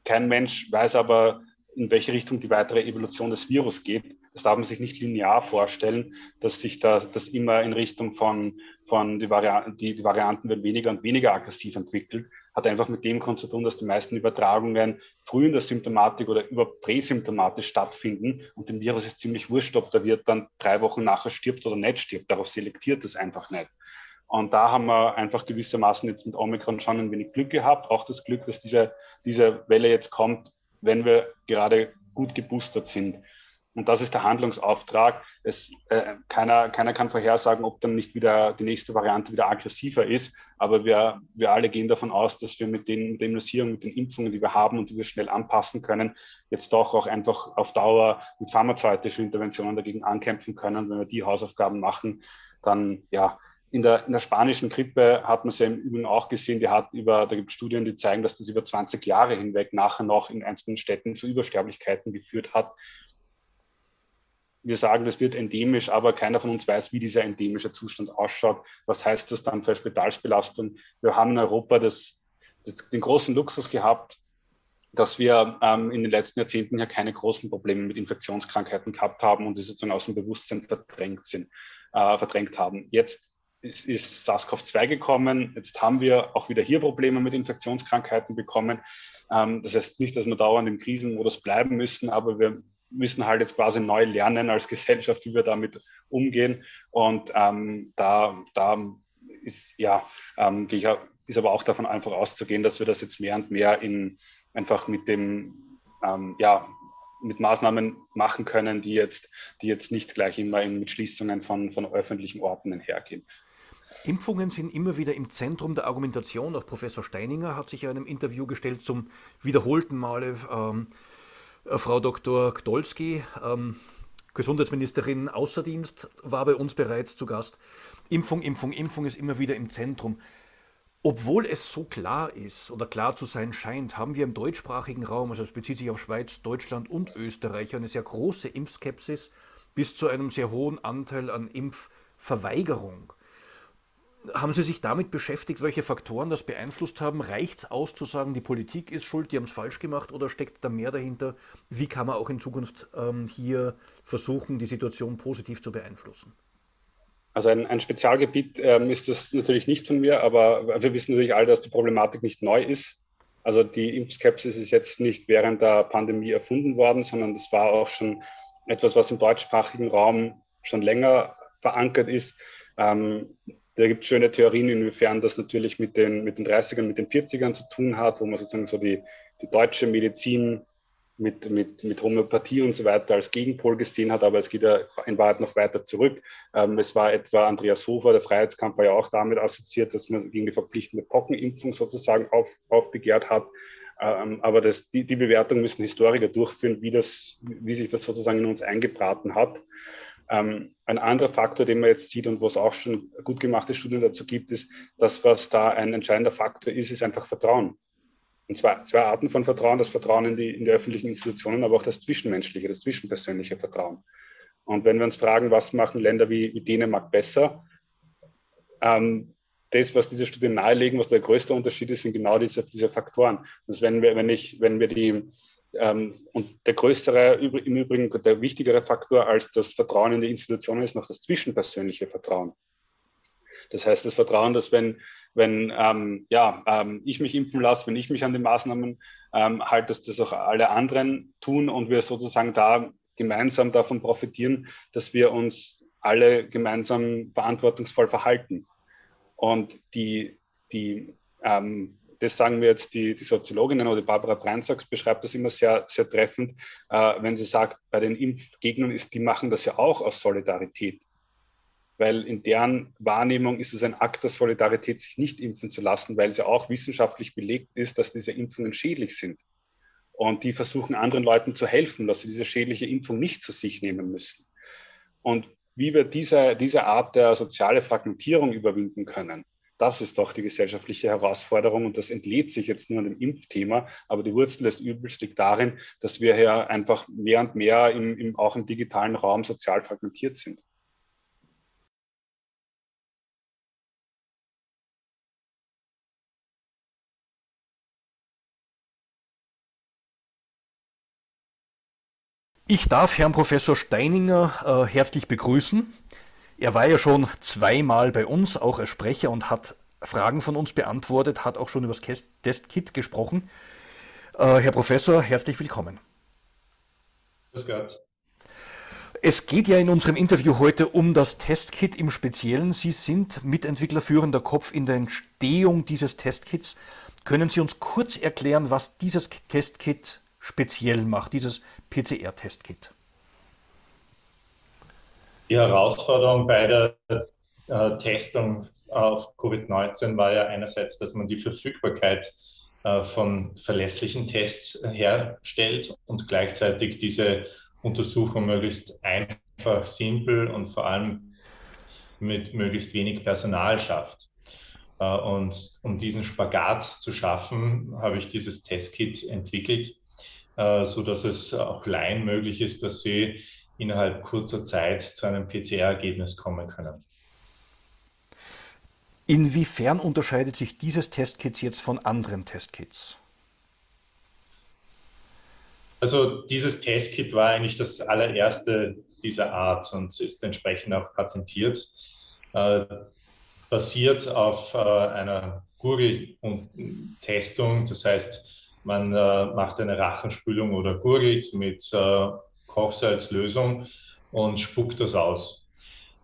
S2: Kein Mensch weiß aber, in welche Richtung die weitere Evolution des Virus geht. Das darf man sich nicht linear vorstellen, dass sich da das immer in Richtung von, von die, Varianten, die, die Varianten werden weniger und weniger aggressiv entwickelt. Hat einfach mit dem Grund zu tun, dass die meisten Übertragungen früh in der Symptomatik oder über präsymptomatisch stattfinden und dem Virus ist ziemlich wurscht, ob der Wirt dann drei Wochen nachher stirbt oder nicht stirbt. Darauf selektiert es einfach nicht. Und da haben wir einfach gewissermaßen jetzt mit Omikron schon ein wenig Glück gehabt. Auch das Glück, dass diese, diese Welle jetzt kommt, wenn wir gerade gut geboostert sind. Und das ist der Handlungsauftrag. Es, äh, keiner, keiner kann vorhersagen, ob dann nicht wieder die nächste Variante wieder aggressiver ist. Aber wir, wir alle gehen davon aus, dass wir mit den, der Immunisierung, mit den Impfungen, die wir haben und die wir schnell anpassen können, jetzt doch auch einfach auf Dauer mit pharmazeutischen Interventionen dagegen ankämpfen können. Wenn wir die Hausaufgaben machen, dann ja, in der, in der, spanischen Grippe hat man es ja im Übrigen auch gesehen, die hat über, da gibt es Studien, die zeigen, dass das über 20 Jahre hinweg nachher noch in einzelnen Städten zu Übersterblichkeiten geführt hat. Wir sagen, das wird endemisch, aber keiner von uns weiß, wie dieser endemische Zustand ausschaut. Was heißt das dann für Spitalsbelastung? Wir haben in Europa das, das, den großen Luxus gehabt, dass wir ähm, in den letzten Jahrzehnten ja keine großen Probleme mit Infektionskrankheiten gehabt haben und die sozusagen aus dem Bewusstsein verdrängt sind, äh, verdrängt haben. Jetzt ist, ist SARS-CoV-2 gekommen. Jetzt haben wir auch wieder hier Probleme mit Infektionskrankheiten bekommen. Ähm, das heißt nicht, dass wir dauernd im Krisenmodus bleiben müssen, aber wir müssen halt jetzt quasi neu lernen als Gesellschaft, wie wir damit umgehen. Und ähm, da, da ist ja, ähm, ist aber auch davon einfach auszugehen, dass wir das jetzt mehr und mehr in einfach mit dem, ähm, ja, mit Maßnahmen machen können, die jetzt, die jetzt nicht gleich immer mit Schließungen von, von öffentlichen Orten einhergehen.
S1: Impfungen sind immer wieder im Zentrum der Argumentation. Auch Professor Steininger hat sich ja in einem Interview gestellt zum wiederholten Male. Ähm, äh, Frau Dr. Gdolski, ähm, Gesundheitsministerin Außerdienst, war bei uns bereits zu Gast. Impfung, Impfung, Impfung ist immer wieder im Zentrum. Obwohl es so klar ist oder klar zu sein scheint, haben wir im deutschsprachigen Raum, also es bezieht sich auf Schweiz, Deutschland und Österreich, eine sehr große Impfskepsis bis zu einem sehr hohen Anteil an Impfverweigerung. Haben Sie sich damit beschäftigt, welche Faktoren das beeinflusst haben? Reicht es aus zu sagen, die Politik ist schuld, die haben es falsch gemacht oder steckt da mehr dahinter? Wie kann man auch in Zukunft ähm, hier versuchen, die Situation positiv zu beeinflussen?
S2: Also ein, ein Spezialgebiet ähm, ist das natürlich nicht von mir, aber wir wissen natürlich alle, dass die Problematik nicht neu ist. Also die Impfskepsis ist jetzt nicht während der Pandemie erfunden worden, sondern das war auch schon etwas, was im deutschsprachigen Raum schon länger verankert ist. Ähm, da gibt es schöne Theorien, inwiefern das natürlich mit den, mit den 30ern, mit den 40ern zu tun hat, wo man sozusagen so die, die deutsche Medizin mit, mit, mit Homöopathie und so weiter als Gegenpol gesehen hat, aber es geht ja in Wahrheit noch weiter zurück. Ähm, es war etwa Andreas Hofer, der Freiheitskampf war ja auch damit assoziiert, dass man gegen die verpflichtende Pockenimpfung sozusagen auf, aufbegehrt hat. Ähm, aber das, die, die Bewertung müssen Historiker durchführen, wie, das, wie sich das sozusagen in uns eingebraten hat. Ähm, ein anderer Faktor, den man jetzt sieht und wo es auch schon gut gemachte Studien dazu gibt, ist, dass was da ein entscheidender Faktor ist, ist einfach Vertrauen. Und zwar zwei Arten von Vertrauen, das Vertrauen in die, in die öffentlichen Institutionen, aber auch das zwischenmenschliche, das zwischenpersönliche Vertrauen. Und wenn wir uns fragen, was machen Länder wie, wie Dänemark besser, ähm, das, was diese Studien nahelegen, was der größte Unterschied ist, sind genau diese, diese Faktoren. Das wenn wir, wenn ich, wenn wir die, ähm, und der größere, im Übrigen der wichtigere Faktor als das Vertrauen in die Institutionen ist noch das zwischenpersönliche Vertrauen. Das heißt, das Vertrauen, dass wenn, wenn ähm, ja, ähm, ich mich impfen lasse, wenn ich mich an die Maßnahmen ähm, halte, dass das auch alle anderen tun und wir sozusagen da gemeinsam davon profitieren, dass wir uns alle gemeinsam verantwortungsvoll verhalten. Und die, die ähm, das sagen wir jetzt die, die Soziologinnen oder die Barbara Breinsax beschreibt das immer sehr, sehr treffend, äh, wenn sie sagt, bei den Impfgegnern ist, die machen das ja auch aus Solidarität. Weil in deren Wahrnehmung ist es ein Akt der Solidarität, sich nicht impfen zu lassen, weil es ja auch wissenschaftlich belegt ist, dass diese Impfungen schädlich sind. Und die versuchen anderen Leuten zu helfen, dass sie diese schädliche Impfung nicht zu sich nehmen müssen. Und wie wir diese, diese Art der soziale Fragmentierung überwinden können, das ist doch die gesellschaftliche Herausforderung und das entlädt sich jetzt nur an dem Impfthema. Aber die Wurzel des Übels liegt darin, dass wir hier einfach mehr und mehr im, im, auch im digitalen Raum sozial fragmentiert sind.
S1: Ich darf Herrn Professor Steininger äh, herzlich begrüßen. Er war ja schon zweimal bei uns, auch als Sprecher und hat Fragen von uns beantwortet, hat auch schon über das Testkit gesprochen. Äh, Herr Professor, herzlich willkommen.
S2: Grüß Gott.
S1: Es geht ja in unserem Interview heute um das Testkit im Speziellen. Sie sind Mitentwickler, führender Kopf in der Entstehung dieses Testkits. Können Sie uns kurz erklären, was dieses Testkit speziell macht, dieses PCR-Testkit?
S3: Die Herausforderung bei der äh, Testung auf Covid-19 war ja einerseits, dass man die Verfügbarkeit äh, von verlässlichen Tests herstellt und gleichzeitig diese Untersuchung möglichst einfach, simpel und vor allem mit möglichst wenig Personal schafft. Äh, und um diesen Spagat zu schaffen, habe ich dieses Testkit entwickelt, so dass es auch Laien möglich ist, dass sie innerhalb kurzer Zeit zu einem PCR-Ergebnis kommen können.
S1: Inwiefern unterscheidet sich dieses Testkit jetzt von anderen Testkits?
S3: Also dieses Testkit war eigentlich das allererste dieser Art und ist entsprechend auch patentiert. Äh, basiert auf äh, einer Gurgeltestung. Das heißt, man äh, macht eine Rachenspülung oder gurgelt mit äh, Kochsalzlösung und spuckt das aus.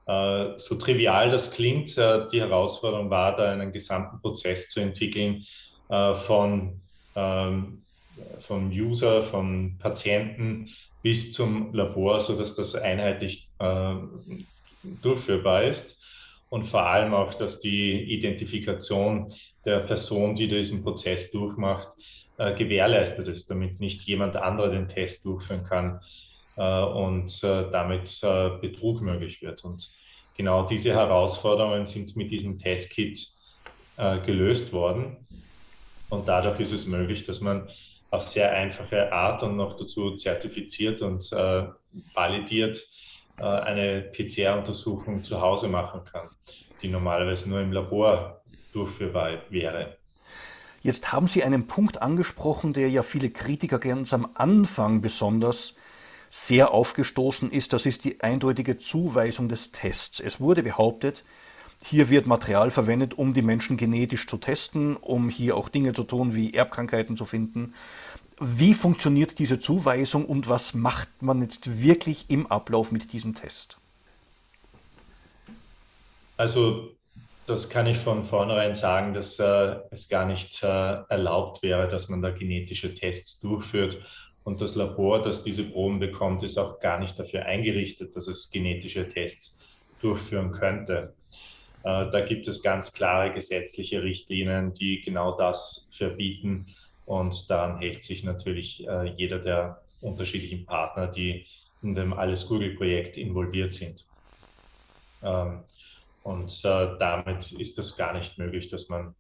S3: Äh, so trivial das klingt, äh, die Herausforderung war da einen gesamten Prozess zu entwickeln äh, von ähm, vom User, vom Patienten bis zum Labor, sodass das einheitlich äh, durchführbar ist und vor allem auch, dass die Identifikation der Person, die diesen Prozess durchmacht, äh, gewährleistet ist, damit nicht jemand anderer den Test durchführen kann äh, und äh, damit äh, Betrug möglich wird. Und genau diese Herausforderungen sind mit diesem Testkit äh, gelöst worden. Und dadurch ist es möglich, dass man auf sehr einfache Art und noch dazu zertifiziert und äh, validiert eine PCR-Untersuchung zu Hause machen kann, die normalerweise nur im Labor durchführbar wäre.
S1: Jetzt haben Sie einen Punkt angesprochen, der ja viele Kritiker ganz am Anfang besonders sehr aufgestoßen ist. Das ist die eindeutige Zuweisung des Tests. Es wurde behauptet, hier wird Material verwendet, um die Menschen genetisch zu testen, um hier auch Dinge zu tun, wie Erbkrankheiten zu finden. Wie funktioniert diese Zuweisung und was macht man jetzt wirklich im Ablauf mit diesem Test?
S3: Also das kann ich von vornherein sagen, dass äh, es gar nicht äh, erlaubt wäre, dass man da genetische Tests durchführt. Und das Labor, das diese Proben bekommt, ist auch gar nicht dafür eingerichtet, dass es genetische Tests durchführen könnte. Äh, da gibt es ganz klare gesetzliche Richtlinien, die genau das verbieten. Und daran hält sich natürlich äh, jeder der unterschiedlichen Partner, die in dem Alles Google-Projekt involviert sind. Ähm, und äh, damit ist es gar nicht möglich, dass man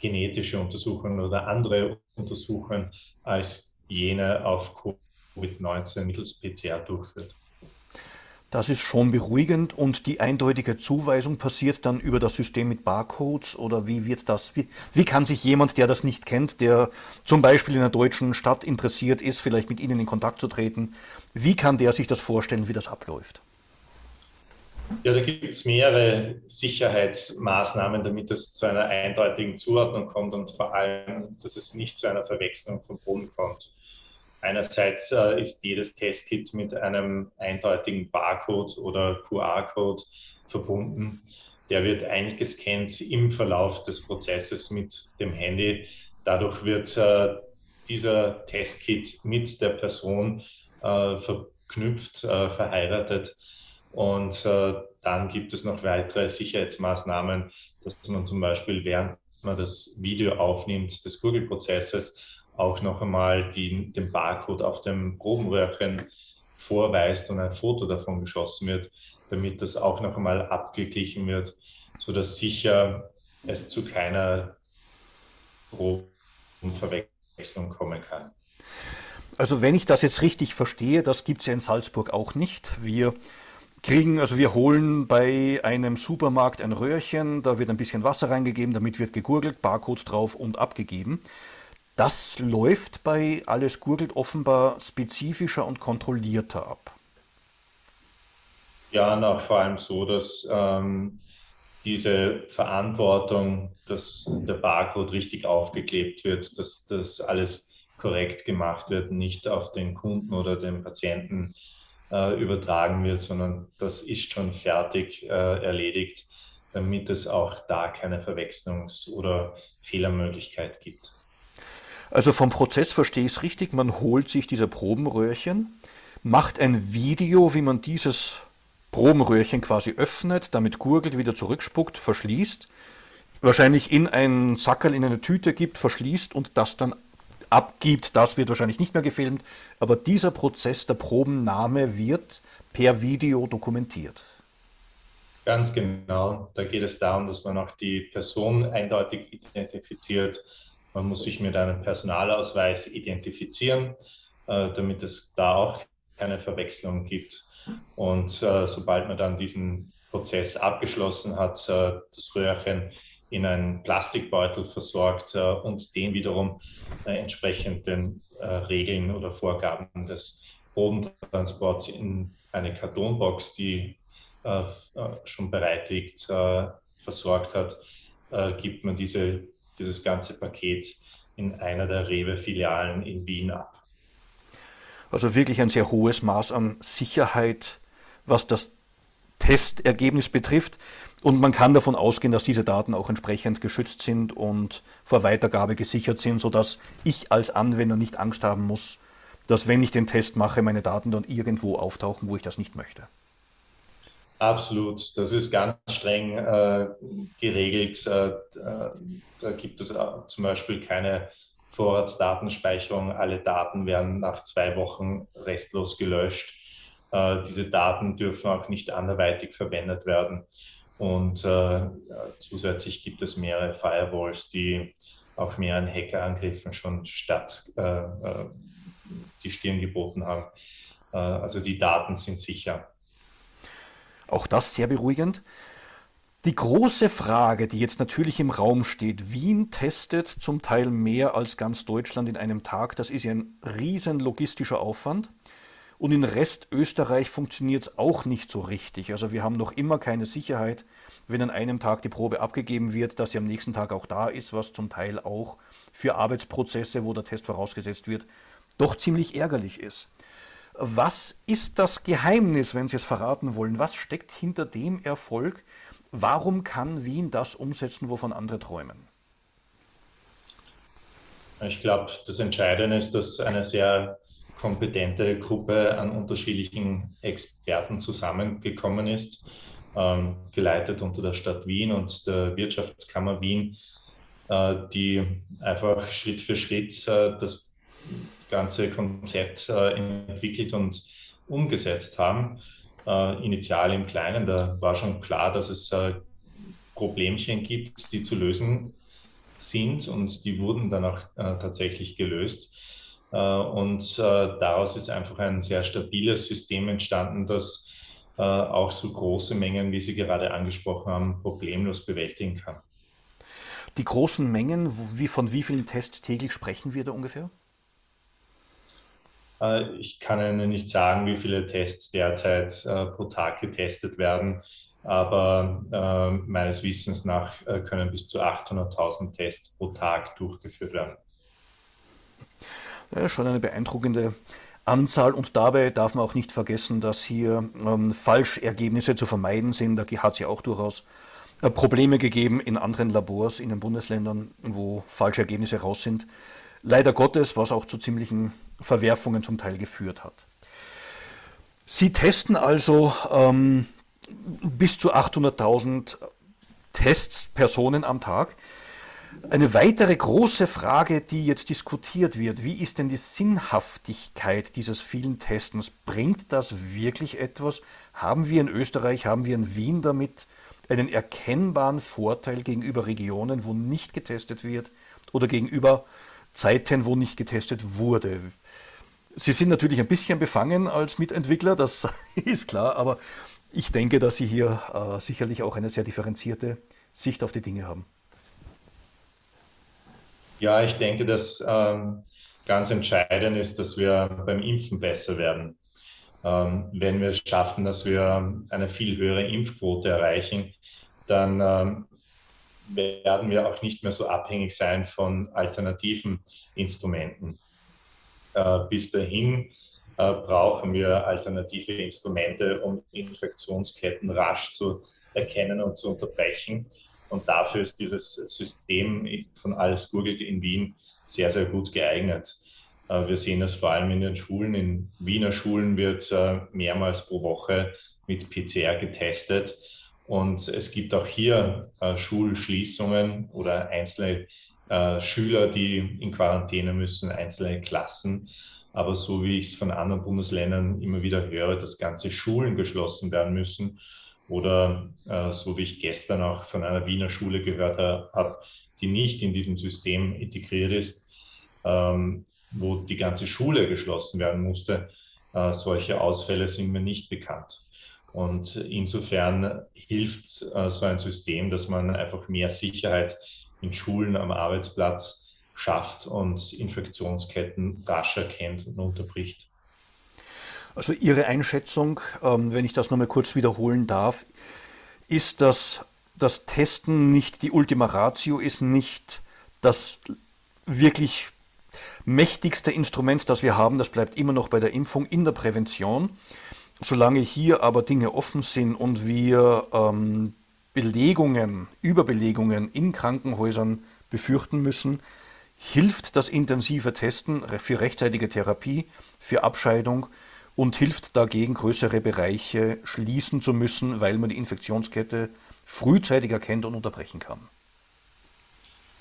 S3: genetische Untersuchungen oder andere Untersuchungen als jene auf Covid-19 mittels PCR durchführt.
S1: Das ist schon beruhigend und die eindeutige Zuweisung passiert dann über das System mit Barcodes oder wie wird das, wie, wie kann sich jemand, der das nicht kennt, der zum Beispiel in einer deutschen Stadt interessiert ist, vielleicht mit Ihnen in Kontakt zu treten, wie kann der sich das vorstellen, wie das abläuft?
S3: Ja, da gibt es mehrere Sicherheitsmaßnahmen, damit es zu einer eindeutigen Zuordnung kommt und vor allem, dass es nicht zu einer Verwechslung von Boden kommt. Einerseits äh, ist jedes Testkit mit einem eindeutigen Barcode oder QR-Code verbunden. Der wird eingescannt im Verlauf des Prozesses mit dem Handy. Dadurch wird äh, dieser Testkit mit der Person äh, verknüpft, äh, verheiratet. Und äh, dann gibt es noch weitere Sicherheitsmaßnahmen, dass man zum Beispiel, während man das Video aufnimmt des Google-Prozesses, auch noch einmal die, den Barcode auf dem Probenröhrchen vorweist und ein Foto davon geschossen wird, damit das auch noch einmal abgeglichen wird, sodass sicher es zu keiner Probenverwechslung kommen kann.
S1: Also wenn ich das jetzt richtig verstehe, das gibt es ja in Salzburg auch nicht. Wir kriegen, also wir holen bei einem Supermarkt ein Röhrchen, da wird ein bisschen Wasser reingegeben, damit wird gegurgelt, Barcode drauf und abgegeben. Das läuft bei Alles Gurgelt offenbar spezifischer und kontrollierter ab.
S3: Ja, na, vor allem so, dass ähm, diese Verantwortung, dass der Barcode richtig aufgeklebt wird, dass das alles korrekt gemacht wird, nicht auf den Kunden oder den Patienten äh, übertragen wird, sondern das ist schon fertig äh, erledigt, damit es auch da keine Verwechslungs- oder Fehlermöglichkeit gibt.
S1: Also vom Prozess verstehe ich es richtig, man holt sich diese Probenröhrchen, macht ein Video, wie man dieses Probenröhrchen quasi öffnet, damit gurgelt, wieder zurückspuckt, verschließt, wahrscheinlich in einen Sackerl, in eine Tüte gibt, verschließt und das dann abgibt. Das wird wahrscheinlich nicht mehr gefilmt, aber dieser Prozess der Probennahme wird per Video dokumentiert.
S3: Ganz genau. Da geht es darum, dass man auch die Person eindeutig identifiziert, man muss sich mit einem Personalausweis identifizieren, äh, damit es da auch keine Verwechslung gibt. Und äh, sobald man dann diesen Prozess abgeschlossen hat, äh, das Röhrchen in einen Plastikbeutel versorgt und den wiederum entsprechend den Regeln oder Vorgaben des Bodentransports in eine Kartonbox, die schon bereit liegt, versorgt hat, äh, gibt man diese, dieses ganze Paket in einer der Rewe-Filialen in Wien ab.
S1: Also wirklich ein sehr hohes Maß an Sicherheit, was das Testergebnis betrifft. Und man kann davon ausgehen, dass diese Daten auch entsprechend geschützt sind und vor Weitergabe gesichert sind, sodass ich als Anwender nicht Angst haben muss, dass wenn ich den Test mache, meine Daten dann irgendwo auftauchen, wo ich das nicht möchte.
S3: Absolut, das ist ganz streng äh, geregelt. Äh, äh da gibt es äh, zum Beispiel keine Vorratsdatenspeicherung. Alle Daten werden nach zwei Wochen restlos gelöscht. Äh, diese Daten dürfen auch nicht anderweitig verwendet werden. Und äh, zusätzlich gibt es mehrere Firewalls, die auch mehreren Hackerangriffen schon statt die Stirn geboten haben. also die Daten sind sicher.
S1: Auch das sehr beruhigend. Die große Frage, die jetzt natürlich im Raum steht, Wien testet zum Teil mehr als ganz Deutschland in einem Tag. Das ist ja ein riesen logistischer Aufwand. Und in Rest Österreich funktioniert es auch nicht so richtig. Also wir haben noch immer keine Sicherheit, wenn an einem Tag die Probe abgegeben wird, dass sie am nächsten Tag auch da ist, was zum Teil auch für Arbeitsprozesse, wo der Test vorausgesetzt wird, doch ziemlich ärgerlich ist. Was ist das Geheimnis, wenn Sie es verraten wollen? Was steckt hinter dem Erfolg? Warum kann Wien das umsetzen, wovon andere träumen?
S3: Ich glaube, das Entscheidende ist, dass eine sehr kompetente Gruppe an unterschiedlichen Experten zusammengekommen ist, ähm, geleitet unter der Stadt Wien und der Wirtschaftskammer Wien, äh, die einfach Schritt für Schritt äh, das ganze Konzept äh, entwickelt und umgesetzt haben. Äh, initial im Kleinen, da war schon klar, dass es äh, Problemchen gibt, die zu lösen sind und die wurden dann auch tatsächlich gelöst. Und daraus ist einfach ein sehr stabiles System entstanden, das auch so große Mengen, wie Sie gerade angesprochen haben, problemlos bewältigen kann.
S1: Die großen Mengen, wie, von wie vielen Tests täglich sprechen wir da ungefähr?
S3: Äh, ich kann Ihnen nicht sagen, wie viele Tests derzeit äh, pro Tag getestet werden, aber äh, meines Wissens nach können bis zu 800.000 Tests pro Tag durchgeführt werden.
S1: Ja, schon eine beeindruckende Anzahl und dabei darf man auch nicht vergessen, dass hier ähm, Falschergebnisse zu vermeiden sind. Da hat es ja auch durchaus äh, Probleme gegeben in anderen Labors in den Bundesländern, wo Falschergebnisse raus sind leider Gottes, was auch zu ziemlichen Verwerfungen zum Teil geführt hat. Sie testen also ähm, bis zu 800.000 Tests, Personen am Tag. Eine weitere große Frage, die jetzt diskutiert wird, wie ist denn die Sinnhaftigkeit dieses vielen Testens? Bringt das wirklich etwas? Haben wir in Österreich, haben wir in Wien damit einen erkennbaren Vorteil gegenüber Regionen, wo nicht getestet wird oder gegenüber Zeiten, wo nicht getestet wurde. Sie sind natürlich ein bisschen befangen als Mitentwickler, das ist klar, aber ich denke, dass Sie hier äh, sicherlich auch eine sehr differenzierte Sicht auf die Dinge haben.
S3: Ja, ich denke, dass ähm, ganz entscheidend ist, dass wir beim Impfen besser werden. Ähm, wenn wir es schaffen, dass wir eine viel höhere Impfquote erreichen, dann ähm, werden wir auch nicht mehr so abhängig sein von alternativen Instrumenten. Äh, bis dahin äh, brauchen wir alternative Instrumente, um Infektionsketten rasch zu erkennen und zu unterbrechen. Und dafür ist dieses System von Alles Googelt in Wien sehr, sehr gut geeignet. Äh, wir sehen das vor allem in den Schulen. In Wiener Schulen wird mehrmals pro Woche mit PCR getestet. Und es gibt auch hier äh, Schulschließungen oder einzelne äh, Schüler, die in Quarantäne müssen, einzelne Klassen. Aber so wie ich es von anderen Bundesländern immer wieder höre, dass ganze Schulen geschlossen werden müssen. Oder äh, so wie ich gestern auch von einer Wiener Schule gehört habe, die nicht in diesem System integriert ist, ähm, wo die ganze Schule geschlossen werden musste. Äh, solche Ausfälle sind mir nicht bekannt. Und insofern hilft äh, so ein System, dass man einfach mehr Sicherheit in Schulen am Arbeitsplatz schafft und Infektionsketten rasch erkennt und unterbricht.
S1: Also Ihre Einschätzung, ähm, wenn ich das nochmal kurz wiederholen darf, ist, dass das Testen nicht die Ultima Ratio ist, nicht das wirklich mächtigste Instrument, das wir haben. Das bleibt immer noch bei der Impfung in der Prävention. Solange hier aber Dinge offen sind und wir ähm, Belegungen, Überbelegungen in Krankenhäusern befürchten müssen, hilft das intensive Testen für rechtzeitige Therapie, für Abscheidung und hilft dagegen, größere Bereiche schließen zu müssen, weil man die Infektionskette frühzeitig erkennt und unterbrechen kann.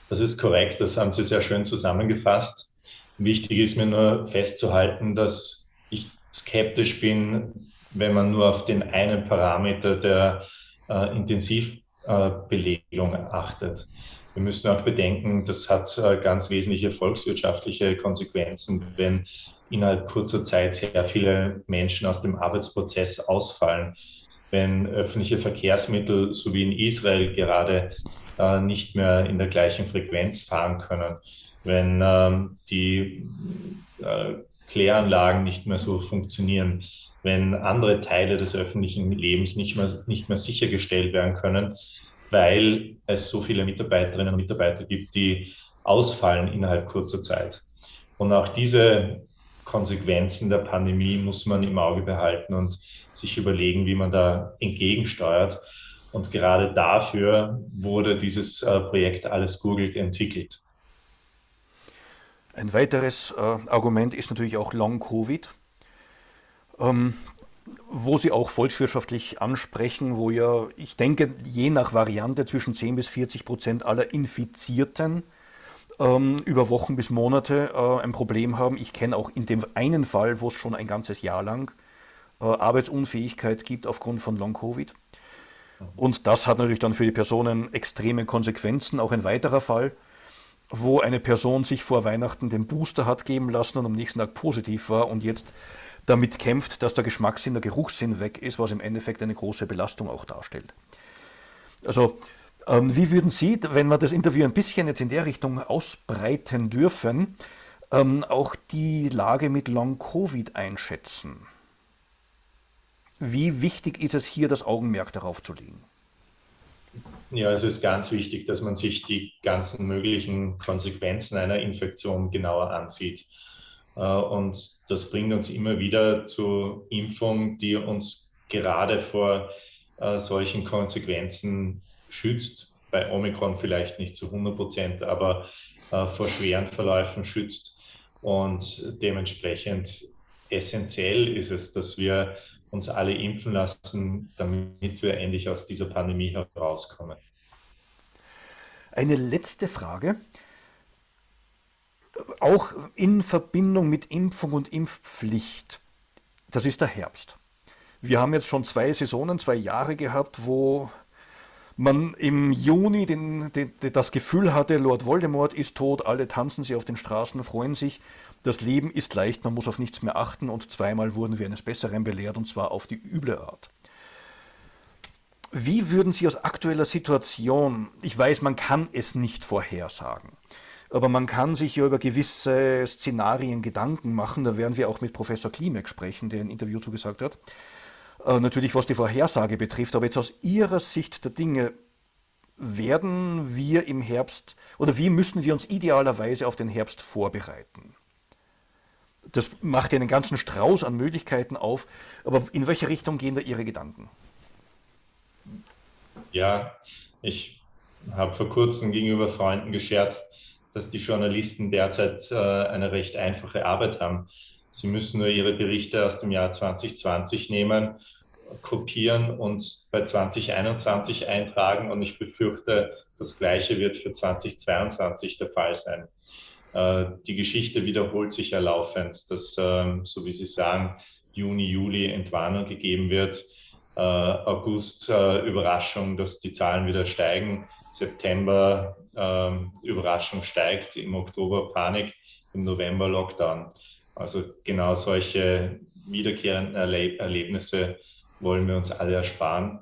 S3: Das ist korrekt, das haben Sie sehr schön zusammengefasst. Wichtig ist mir nur festzuhalten, dass ich skeptisch bin, wenn man nur auf den einen Parameter der äh, Intensivbelegung äh, achtet. Wir müssen auch bedenken, das hat äh, ganz wesentliche volkswirtschaftliche Konsequenzen, wenn innerhalb kurzer Zeit sehr viele Menschen aus dem Arbeitsprozess ausfallen, wenn öffentliche Verkehrsmittel, so wie in Israel gerade, äh, nicht mehr in der gleichen Frequenz fahren können, wenn ähm, die äh, Kläranlagen nicht mehr so funktionieren, wenn andere Teile des öffentlichen Lebens nicht mehr, nicht mehr sichergestellt werden können, weil es so viele Mitarbeiterinnen und Mitarbeiter gibt, die ausfallen innerhalb kurzer Zeit. Und auch diese Konsequenzen der Pandemie muss man im Auge behalten und sich überlegen, wie man da entgegensteuert. Und gerade dafür wurde dieses äh, Projekt Alles googelt entwickelt.
S1: Ein weiteres äh, Argument ist natürlich auch Long-Covid. Ähm, wo Sie auch volkswirtschaftlich ansprechen, wo ja, ich denke, je nach Variante zwischen 10 bis 40 Prozent aller Infizierten ähm, über Wochen bis Monate äh, ein Problem haben. Ich kenne auch in dem einen Fall, wo es schon ein ganzes Jahr lang äh, Arbeitsunfähigkeit gibt aufgrund von Long-Covid. Und das hat natürlich dann für die Personen extreme Konsequenzen. Auch ein weiterer Fall, wo eine Person sich vor Weihnachten den Booster hat geben lassen und am nächsten Tag positiv war und jetzt damit kämpft, dass der Geschmackssinn, der Geruchssinn weg ist, was im Endeffekt eine große Belastung auch darstellt. Also, wie würden Sie, wenn wir das Interview ein bisschen jetzt in der Richtung ausbreiten dürfen, ähm, auch die Lage mit Long-Covid einschätzen? Wie wichtig ist es hier, das Augenmerk darauf zu legen?
S3: Ja, es ist ganz wichtig, dass man sich die ganzen möglichen Konsequenzen einer Infektion genauer ansieht. Äh, und das bringt uns immer wieder zur Impfung, die uns gerade vor äh, solchen Konsequenzen schützt. Bei Omikron vielleicht nicht zu 100 Prozent, aber äh, vor schweren Verläufen schützt. Und dementsprechend essentiell ist es, dass wir uns alle impfen lassen, damit wir endlich aus dieser Pandemie herauskommen.
S1: Eine letzte Frage auch in Verbindung mit Impfung und Impfpflicht, das ist der Herbst. Wir haben jetzt schon zwei Saisonen, zwei Jahre gehabt, wo man im Juni den, den, das Gefühl hatte, Lord Voldemort ist tot, alle tanzen sie auf den Straßen, freuen sich, das Leben ist leicht, man muss auf nichts mehr achten und zweimal wurden wir eines Besseren belehrt und zwar auf die üble Art. Wie würden Sie aus aktueller Situation, ich weiß, man kann es nicht vorhersagen, aber man kann sich ja über gewisse Szenarien Gedanken machen. Da werden wir auch mit Professor Klimek sprechen, der ein Interview zugesagt hat. Äh, natürlich, was die Vorhersage betrifft. Aber jetzt aus Ihrer Sicht der Dinge, werden wir im Herbst oder wie müssen wir uns idealerweise auf den Herbst vorbereiten? Das macht ja einen ganzen Strauß an Möglichkeiten auf. Aber in welche Richtung gehen da Ihre Gedanken?
S3: Ja, ich habe vor kurzem gegenüber Freunden gescherzt, dass die Journalisten derzeit äh, eine recht einfache Arbeit haben. Sie müssen nur ihre Berichte aus dem Jahr 2020 nehmen, kopieren und bei 2021 eintragen. Und ich befürchte, das Gleiche wird für 2022 der Fall sein. Äh, die Geschichte wiederholt sich ja laufend, dass, äh, so wie Sie sagen, Juni, Juli Entwarnung gegeben wird. Äh, August äh, Überraschung, dass die Zahlen wieder steigen. September ähm, Überraschung steigt, im Oktober Panik, im November Lockdown. Also genau solche wiederkehrenden Erleb Erlebnisse wollen wir uns alle ersparen.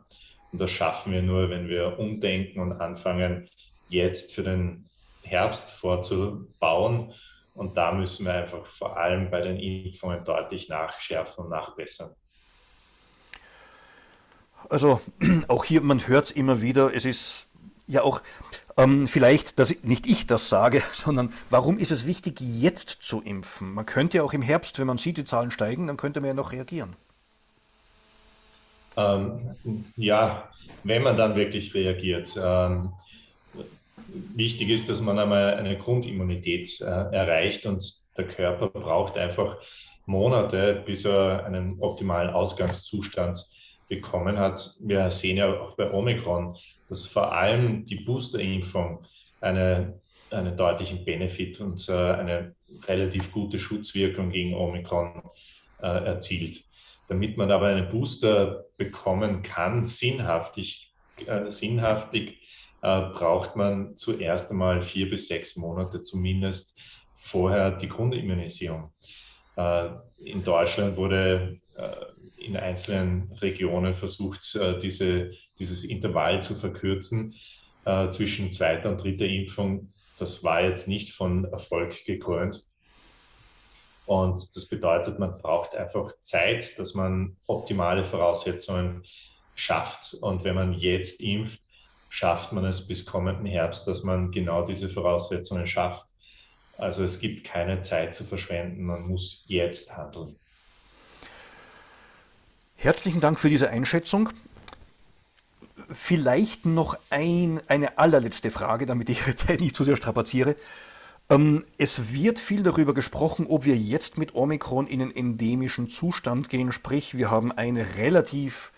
S3: Und das schaffen wir nur, wenn wir umdenken und anfangen, jetzt für den Herbst vorzubauen. Und da müssen wir einfach vor allem bei den Impfungen deutlich nachschärfen und nachbessern.
S1: Also auch hier, man hört es immer wieder, es ist ja auch ähm, vielleicht, dass nicht ich das sage, sondern warum ist es wichtig, jetzt zu impfen? Man könnte ja auch im Herbst, wenn man sieht, die Zahlen steigen, dann könnte man ja noch reagieren.
S3: Ähm, ja, wenn man dann wirklich reagiert. Ähm, wichtig ist, dass man einmal eine Grundimmunität äh, erreicht und der Körper braucht einfach Monate, bis er einen optimalen Ausgangszustand bekommen hat. Wir sehen ja auch bei Omikron, dass vor allem die Boosterimpfung eine, einen deutlichen Benefit und äh, eine relativ gute Schutzwirkung gegen Omikron äh, erzielt. Damit man aber einen Booster bekommen kann, sinnhaftig, äh, sinnhaftig äh, braucht man zuerst einmal vier bis sechs Monate zumindest vorher die Grundimmunisierung. Äh, in Deutschland wurde äh, in einzelnen Regionen versucht, diese, dieses Intervall zu verkürzen zwischen zweiter und dritter Impfung. Das war jetzt nicht von Erfolg gekrönt. Und das bedeutet, man braucht einfach Zeit, dass man optimale Voraussetzungen schafft. Und wenn man jetzt impft, schafft man es bis kommenden Herbst, dass man genau diese Voraussetzungen schafft. Also es gibt keine Zeit zu verschwenden, man muss jetzt handeln.
S1: Herzlichen Dank für diese Einschätzung. Vielleicht noch ein, eine allerletzte Frage, damit ich Ihre Zeit nicht zu sehr strapaziere. Ähm, es wird viel darüber gesprochen, ob wir jetzt mit Omikron in einen endemischen Zustand gehen, sprich wir haben eine relativ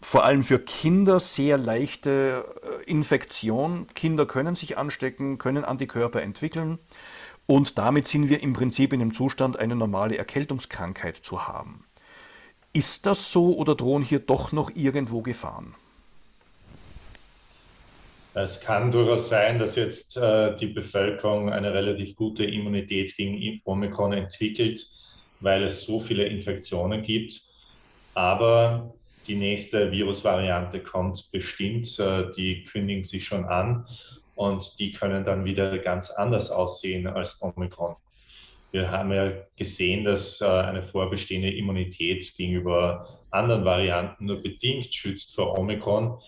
S1: vor allem für Kinder sehr leichte äh, Infektion. Kinder können sich anstecken, können Antikörper entwickeln und damit sind wir im Prinzip in dem Zustand, eine normale Erkältungskrankheit zu haben. Ist das so oder drohen hier doch noch irgendwo Gefahren?
S3: Es kann durchaus sein, dass jetzt äh, die Bevölkerung eine relativ gute Immunität gegen Omikron entwickelt, weil es so viele Infektionen gibt. Aber die nächste Virusvariante kommt bestimmt, äh, die kündigen sich schon an und die können dann wieder ganz anders aussehen als Omikron. Wir haben ja gesehen, dass äh, eine vorbestehende Immunität gegenüber anderen Varianten nur bedingt schützt vor Omikron.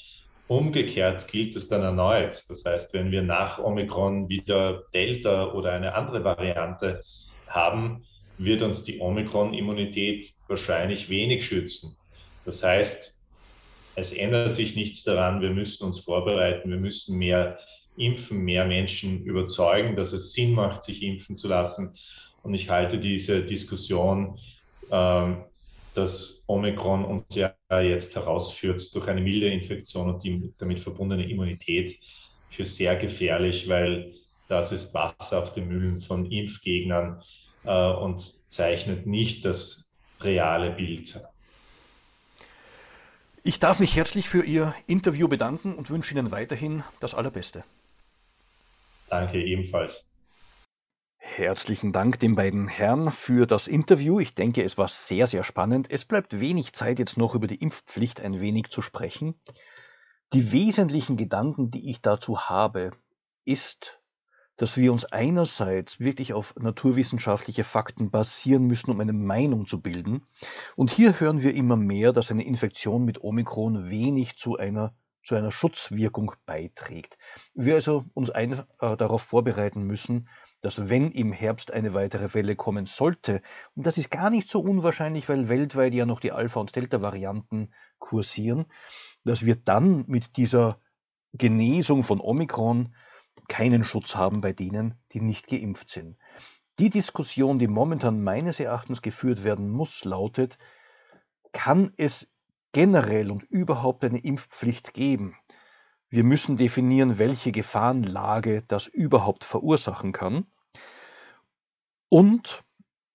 S3: Umgekehrt gilt es dann erneut. Das heißt, wenn wir nach Omikron wieder Delta oder eine andere Variante haben, wird uns die Omikron-Immunität wahrscheinlich wenig schützen. Das heißt, es ändert sich nichts daran. Wir müssen uns vorbereiten. Wir müssen mehr impfen, mehr Menschen überzeugen, dass es Sinn macht, sich impfen zu lassen. Und ich halte diese Diskussion, äh, dass Omikron uns ja jetzt herausführt durch eine milde Infektion und die damit verbundene Immunität für sehr gefährlich, weil das ist Wasser auf den Mühlen von Impfgegnern äh, und zeichnet nicht das reale Bild
S1: ich darf mich herzlich für Ihr Interview bedanken und wünsche Ihnen weiterhin das Allerbeste.
S3: Danke ebenfalls.
S1: Herzlichen Dank den beiden Herren für das Interview. Ich denke, es war sehr, sehr spannend. Es bleibt wenig Zeit, jetzt noch über die Impfpflicht ein wenig zu sprechen. Die wesentlichen Gedanken, die ich dazu habe, ist, dass wir uns einerseits wirklich auf naturwissenschaftliche Fakten basieren müssen, um eine Meinung zu bilden. Und hier hören wir immer mehr, dass eine Infektion mit Omikron wenig zu einer, zu einer Schutzwirkung beiträgt. Wir also uns ein, äh, darauf vorbereiten müssen, dass wenn im Herbst eine weitere Welle kommen sollte, und das ist gar nicht so unwahrscheinlich, weil weltweit ja noch die Alpha- und Delta-Varianten kursieren, dass wir dann mit dieser Genesung von Omikron keinen Schutz haben bei denen, die nicht geimpft sind. Die Diskussion, die momentan meines Erachtens geführt werden muss, lautet, kann es generell und überhaupt eine Impfpflicht geben? Wir müssen definieren, welche Gefahrenlage das überhaupt verursachen kann und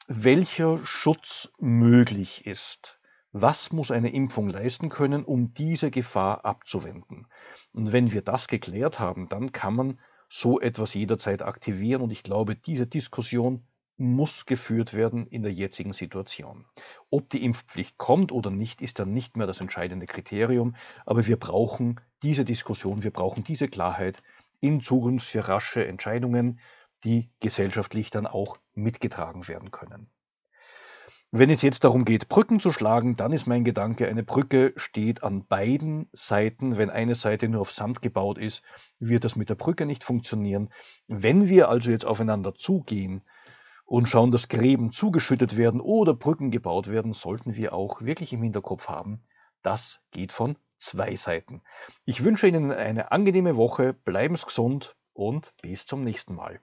S1: welcher Schutz möglich ist. Was muss eine Impfung leisten können, um diese Gefahr abzuwenden? Und wenn wir das geklärt haben, dann kann man so etwas jederzeit aktivieren. Und ich glaube, diese Diskussion muss geführt werden in der jetzigen Situation. Ob die Impfpflicht kommt oder nicht, ist dann nicht mehr das entscheidende Kriterium. Aber wir brauchen diese Diskussion, wir brauchen diese Klarheit in Zukunft für rasche Entscheidungen, die gesellschaftlich dann auch mitgetragen werden können. Wenn es jetzt darum geht, Brücken zu schlagen, dann ist mein Gedanke, eine Brücke steht an beiden Seiten. Wenn eine Seite nur auf Sand gebaut ist, wird das mit der Brücke nicht funktionieren. Wenn wir also jetzt aufeinander zugehen und schauen, dass Gräben zugeschüttet werden oder Brücken gebaut werden, sollten wir auch wirklich im Hinterkopf haben, das geht von zwei Seiten. Ich wünsche Ihnen eine angenehme Woche, bleiben Sie gesund und bis zum nächsten Mal.